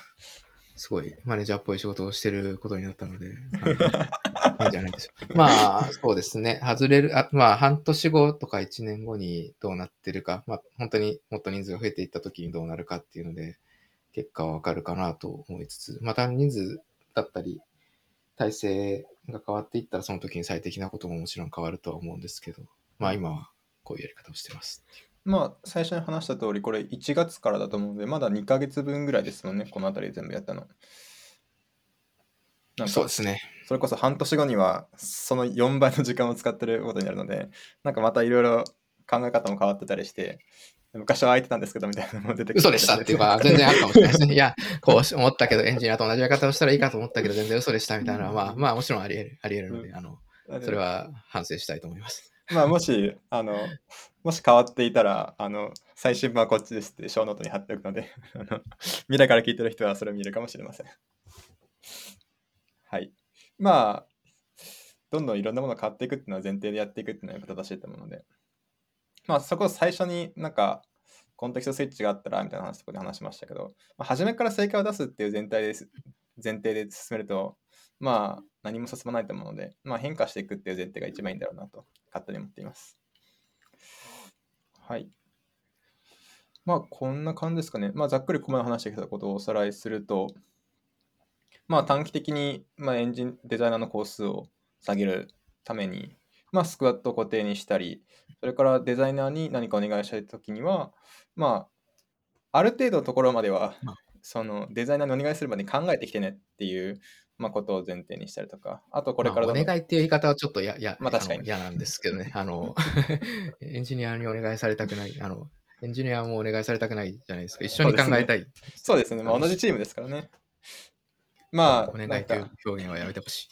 すごいマネージャーっぽい仕事をしてることになったので、はいいいんじゃないでしょうか。まあ、そうですね。外れる、あまあ、半年後とか1年後にどうなってるか、まあ、本当にもっと人数が増えていった時にどうなるかっていうので、結果はわかるかなと思いつつ、また人数だったり、体制が変わっていったら、その時に最適なことももちろん変わるとは思うんですけど、まあ今はこういうやり方をしてますっていう。まあ、最初に話した通り、これ1月からだと思うので、まだ2ヶ月分ぐらいですもんね、この辺り全部やったの。なんかそうですね。それこそ半年後にはその4倍の時間を使ってることになるので、なんかまたいろいろ考え方も変わってたりして、昔は空いてたんですけどみたいなのも出てき嘘でしたっていうか、全然あるかもしれないですね。いや、こう思ったけど、エンジニアと同じやり方をしたらいいかと思ったけど、全然嘘でしたみたいなのは、まあ、まあ、もちろんあり得る、あり得るので、あの、それは反省したいと思います。まあもし、あの、もし変わっていたら、あの、最新版はこっちですって、ショーノートに貼っておくので、あの未来から聞いてる人はそれを見るかもしれません。はい。まあ、どんどんいろんなものが変わっていくっていうのは前提でやっていくっていうのはやっぱ正しいと思うので、まあそこを最初になんか、コンテキストスイッチがあったらみたいな話とかで話しましたけど、まあ、初めから正解を出すっていう全体です前提で進めると、まあ何も進まないと思うので、まあ変化していくっていう前提が一番いいんだろうなと勝手に思っています。はい。まあこんな感じですかね。まあざっくりここまで話してきたことをおさらいすると、まあ短期的に、まあ、エンジンデザイナーの工数を下げるために、まあスクワットを固定にしたり、それからデザイナーに何かお願いしたいときには、まあある程度のところまではまあ、そのデザイナーにお願いするまでに考えてきてねっていう、まあ、ことを前提にしたりとか、あとこれからまあお願いっていう言い方はちょっとややまあ確かにの嫌なんですけどね。あの、エンジニアにお願いされたくない。あの、エンジニアもお願いされたくないじゃないですか。一緒に考えたい。そうですね、まあ、同じチームですからね。まあ、お願いという表現はやめてほし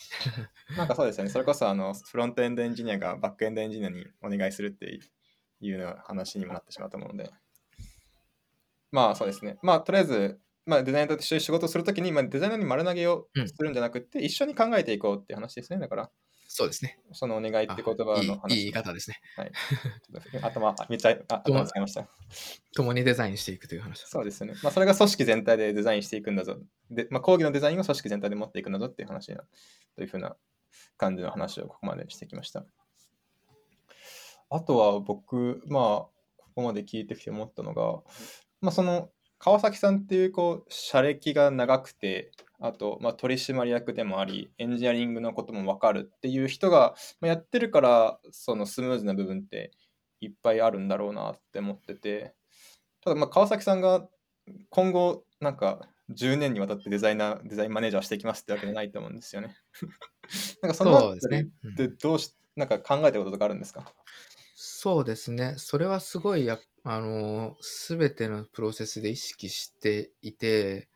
い。なんかそうですよね。それこそあのフロントエンドエンジニアがバックエンドエンジニアにお願いするっていうような話にもなってしまうと思うので。まあそうですね。まあとりあえず、まあ、デザイナーと一緒に仕事をするときに、まあ、デザイナーに丸投げをうんするんじゃなくて、一緒に考えていこうっていう話ですね。だから、そうですね。そのお願いって言葉の話。いい言い方ですね。はい、ちょっと頭、あめっちゃあ頭使いました。共にデザインしていくという話。そうですよね。まあ、それが組織全体でデザインしていくんだぞ。で、まあ、講義のデザインを組織全体で持っていくんだぞっていう話なというふうな感じの話をここまでしてきました。あとは僕、まあ、ここまで聞いてきて思ったのが、まあ、その川崎さんっていうこう社歴が長くて、あと、まあ、取締役でもあり、エンジニアリングのことも分かるっていう人がまあやってるから、そのスムーズな部分っていっぱいあるんだろうなって思ってて、ただまあ川崎さんが今後なんか10年にわたってデザイナー、デザインマネージャーをしていきますってわけじゃないと思うんですよね。なんかそのあたりそうですね。うんってどうし、なんか考えたこととかあるんですか？そうですね。それはすごい、あの、すべてのプロセスで意識していて、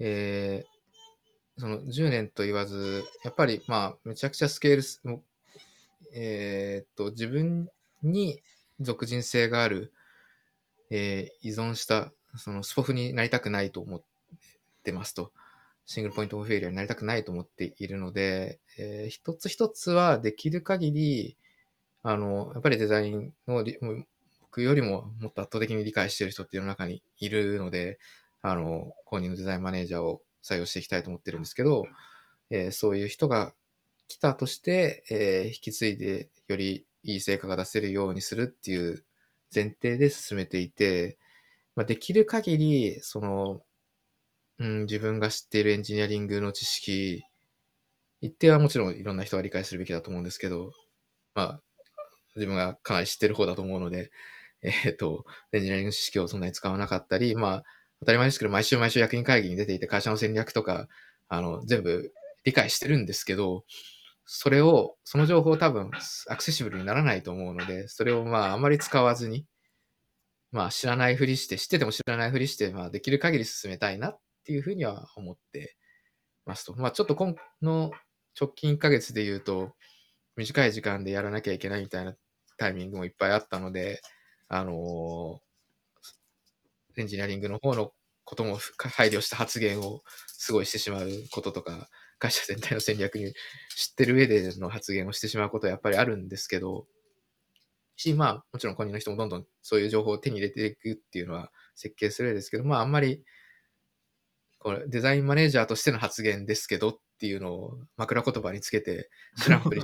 えーその10年と言わず、やっぱりまあ、めちゃくちゃスケールす、もえーっと、自分に属人性がある、えー依存した、そのスポフになりたくないと思ってますと。シングルポイントオフェイリアになりたくないと思っているので、えー一つ一つはできる限り、あの、やっぱりデザインの、僕よりももっと圧倒的に理解している人っていうの中にいるので、あの、公認のデザインマネージャーを採用していきたいと思ってるんですけど、えーそういう人が来たとして、えー引き継いでよりいい成果が出せるようにするっていう前提で進めていて、まあ、できる限り、その、うん、自分が知っているエンジニアリングの知識、一定はもちろんいろんな人が理解するべきだと思うんですけど、まあ、自分がかなり知ってる方だと思うので、えっ、と、エンジニアリング知識をそんなに使わなかったり、まあ、当たり前ですけど、毎週毎週役員会議に出ていて、会社の戦略とか、あの、全部理解してるんですけど、それを、その情報多分、アクセシブルにならないと思うので、それをまあ、あまり使わずに、まあ、知らないふりして、知ってても知らないふりして、まあ、できる限り進めたいなっていうふうには思ってますと。まあ、ちょっと今の直近1ヶ月で言うと、短い時間でやらなきゃいけないみたいなタイミングもいっぱいあったので、あのエンジニアリングの方のことも配慮した発言をすごいしてしまうこととか会社全体の戦略に知ってる上での発言をしてしまうことはやっぱりあるんですけど、し、まあ、もちろん個人の人もどんどんそういう情報を手に入れていくっていうのは設計するですけど、まあ、あんまり、これ、デザインマネージャーとしての発言ですけどっていうのを枕言葉につけて、知らんぷり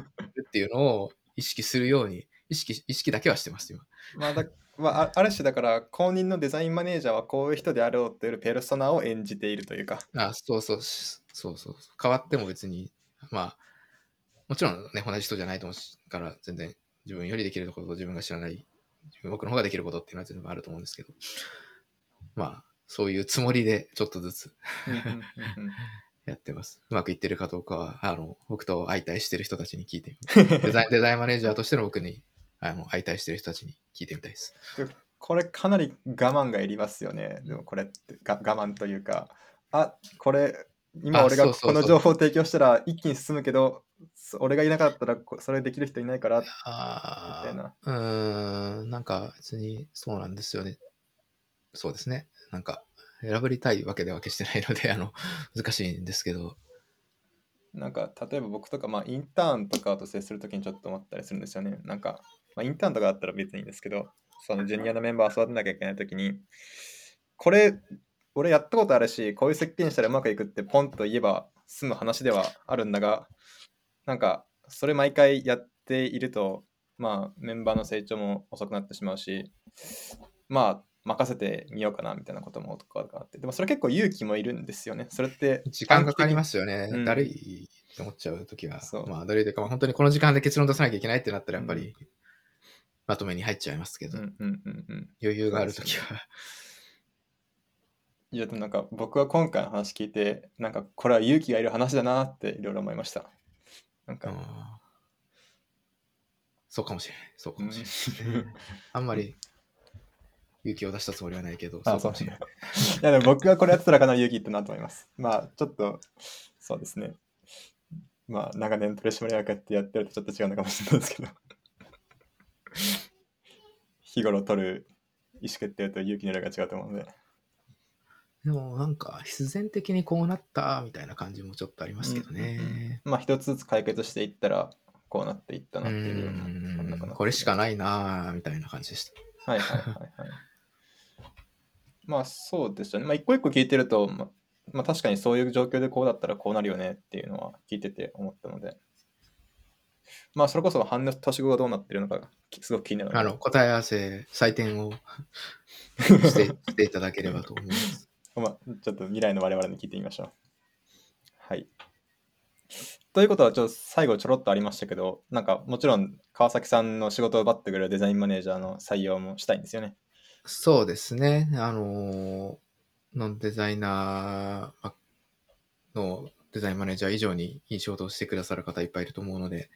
っていうのを意識するように、意識、意識だけはしてます、今。まあだまあ、あある種だから公認のデザインマネージャーはこういう人であろうというペルソナを演じているというか。あ、そうそう、しそうそう。変わっても別に、まあ、もちろんね、同じ人じゃないと思うから、全然自分よりできることと自分が知らない、僕の方ができることっていうのは全部あると思うんですけど、まあ、そういうつもりでちょっとずつやってます。うまくいってるかどうかは、あの、僕と相対してる人たちに聞いてみ デザイン、デザインマネージャーとしての僕に、あの、相対してる人たちに聞いてみたいです。これかなり我慢がいりますよね。でもこれってが我慢というか、あこれ今あ俺がこの情報を提供したら一気に進むけど、そ俺がいなかったらこそれできる人いないから、あみたいなあ、うーん、なんか別にそうなんですよね。そうですね。なんか、選ばりたいわけでは決してないので、あの、難しいんですけど、なんか例えば僕とか、まあ、インターンとかと接するときにちょっと思ったりするんですよね。なんか、まあ、インターンとかだったら別にいいんですけど、そのジュニアのメンバーを育てなきゃいけないときに、これ、俺やったことあるし、こういう設計にしたらうまくいくってポンと言えば済む話ではあるんだが、なんか、それ毎回やっていると、まあ、メンバーの成長も遅くなってしまうし、まあ、任せてみようかなみたいなこともとかあって、でもそれ結構勇気もいるんですよね。それって時間かかりますすよね。うんだるいって思っちゃうときはそう。まあ、だるいというか、まあ本当にこの時間で結論出さなきゃいけないってなったら、やっぱり、まとめに入っちゃいますけど、うんうんうんうん。余裕があるときは。いや、でもなんか僕は今回の話聞いて、なんかこれは勇気がいる話だなっていろいろ思いました。なんか、そうかもしれない。そうかうんもしれない。あんまり勇気を出したつもりはないけど、あそうい。いやでも僕がこれやってたらかなり勇気いったなと思います。まあちょっと、そうですね。まあ長年取締役やってやってるとちょっと違うのかもしれないですけど。日頃取る意思決定と勇気の量が違うと思うので。でもなんか必然的にこうなったみたいな感じもちょっとありますけどね。まあ一つずつ解決していったらこうなっていったなうっていうような。これしかないなぁみたいな感じでした。はいはいはいはい。まあそうですよね。まあ一個一個聞いてると、ままあ確かにそういう状況でこうだったらこうなるよねっていうのは聞いてて思ったので。まあそれこそ半年後がどうなってるのかがきすごく気になるのであの、答え合わせ、採点を してしていただければと思います。まあ、ちょっと未来の我々に聞いてみましょう。はい。ということは、ちょっと最後ちょろっとありましたけど、なんかもちろん川崎さんの仕事を奪ってくれるデザインマネージャーの採用もしたいんですよね。そうですね。あの、ノンデザイナーのデザインマネージャー以上にいい仕事をしてくださる方いっぱいいると思うので、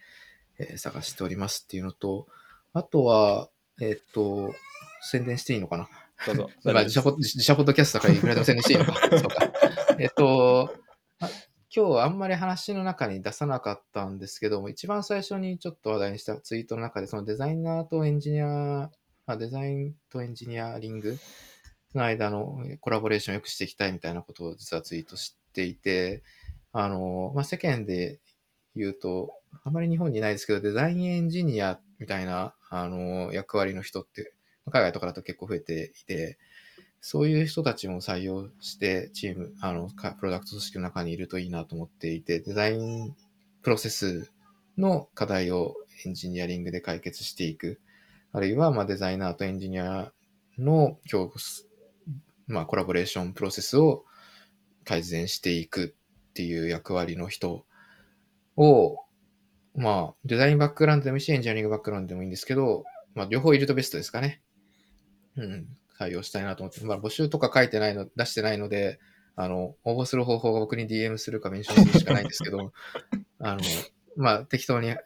えー探しておりますっていうのと、あとは、えーっと、宣伝していいのかな？どうぞ。まあ、自社ポ自社ポッドキャストだからいくらでも宣伝していいのか。そうか。えっと、あ今日あんまり話の中に出さなかったんですけども、一番最初にちょっと話題にしたツイートの中で、そのデザイナーとエンジニア、あデザインとエンジニアリングの間のコラボレーションを良くしていきたいみたいなことを実はツイートしていて、あの、まあ、世間で言うと、あまり日本にいないですけど、デザインエンジニアみたいな、あの、役割の人って、海外とかだと結構増えていて、そういう人たちも採用して、チーム、あの、プロダクト組織の中にいるといいなと思っていて、デザインプロセスの課題をエンジニアリングで解決していく。あるいは、まあ、デザイナーとエンジニアの共まあ、コラボレーションプロセスを改善していくっていう役割の人を、まあ、デザインバックグラウンドでもいいし、エンジニアリングバックグラウンドでもいいんですけど、まあ、両方いるとベストですかね。うん、採用したいなと思って、まあ、募集とか書いてないの、出してないので、あの、応募する方法が僕に DM するかメンションするしかないんですけど、あの、まあ、適当に、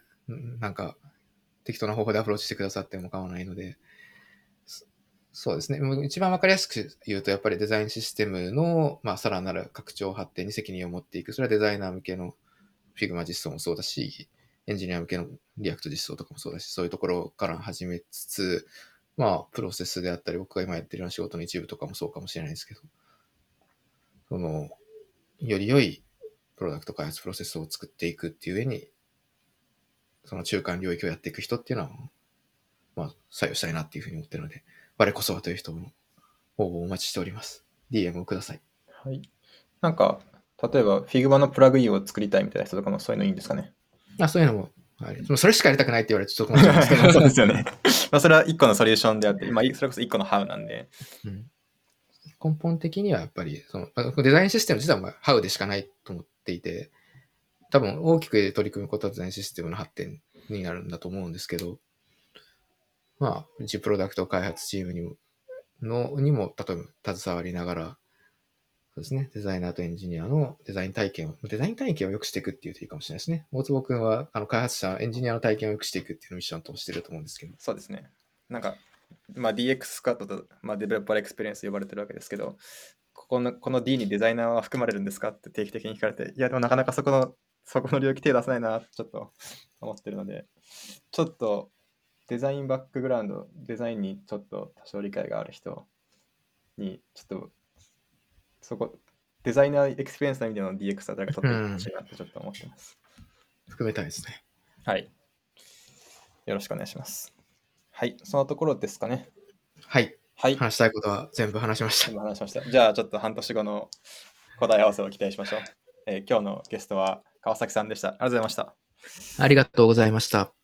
なんか、適当な方法でアプローチしてくださっても構わないので、そうですね。一番わかりやすく言うと、やっぱりデザインシステムの、まあ、さらなる拡張発展に責任を持っていく。それはデザイナー向けの Figma 実装もそうだし、エンジニア向けの React 実装とかもそうだし、そういうところから始めつつ、まあ、プロセスであったり、僕が今やってるような仕事の一部とかもそうかもしれないですけど、その、より良いプロダクト開発プロセスを作っていくっていう上に、その中間領域をやっていく人っていうのは、まあ、採用したいなっていうふうに思ってるので、我こそはという人の応募をお待ちしております。DM をください。はい。なんか、例えば Figma のプラグインを作りたいみたいな人とかもそういうのいいんですかね？あ、そういうのも、それしかやりたくないって言われるとちょっと困っちゃうんですけど。そうですよね。まあそれは一個のソリューションであって、今、それこそ一個の How なんで。うん根本的にはやっぱりその、まあデザインシステム自体はまあ How でしかないと思っていて、多分大きく取り組むことはデザインシステムの発展になるんだと思うんですけど、まあ、うちプロダクト開発チームにも、のにも、例えば携わりながら、そうですね、デザイナーとエンジニアのデザイン体験を、デザイン体験を良くしていくっていうといいかもしれないですね。大坪君は、あの、開発者、エンジニアの体験を良くしていくっていうのをミッションとしてると思うんですけど、そうですね。なんか、まあ、DX squad と、まあ、 developer experience 呼ばれてるわけですけど、ここのこの D にデザイナーは含まれるんですかって定期的に聞かれて、いや、でもなかなかそこの、そこの領域手出せないなちょっと思ってるので、ちょっとデザインバックグラウンド、デザインにちょっと多少理解がある人に、ちょっと、そこ、 designer experience の意味での DX は誰か取ってほしいなってちょっと思ってます。含めたいですね。はい。よろしくお願いします。はい、そのところですかね。はい。はい。話したいことは全部話しました。今話しました。じゃあ、ちょっと半年後の答え合わせを期待しましょう。えー今日のゲストは川崎さんでした。ありがとうございました。ありがとうございました。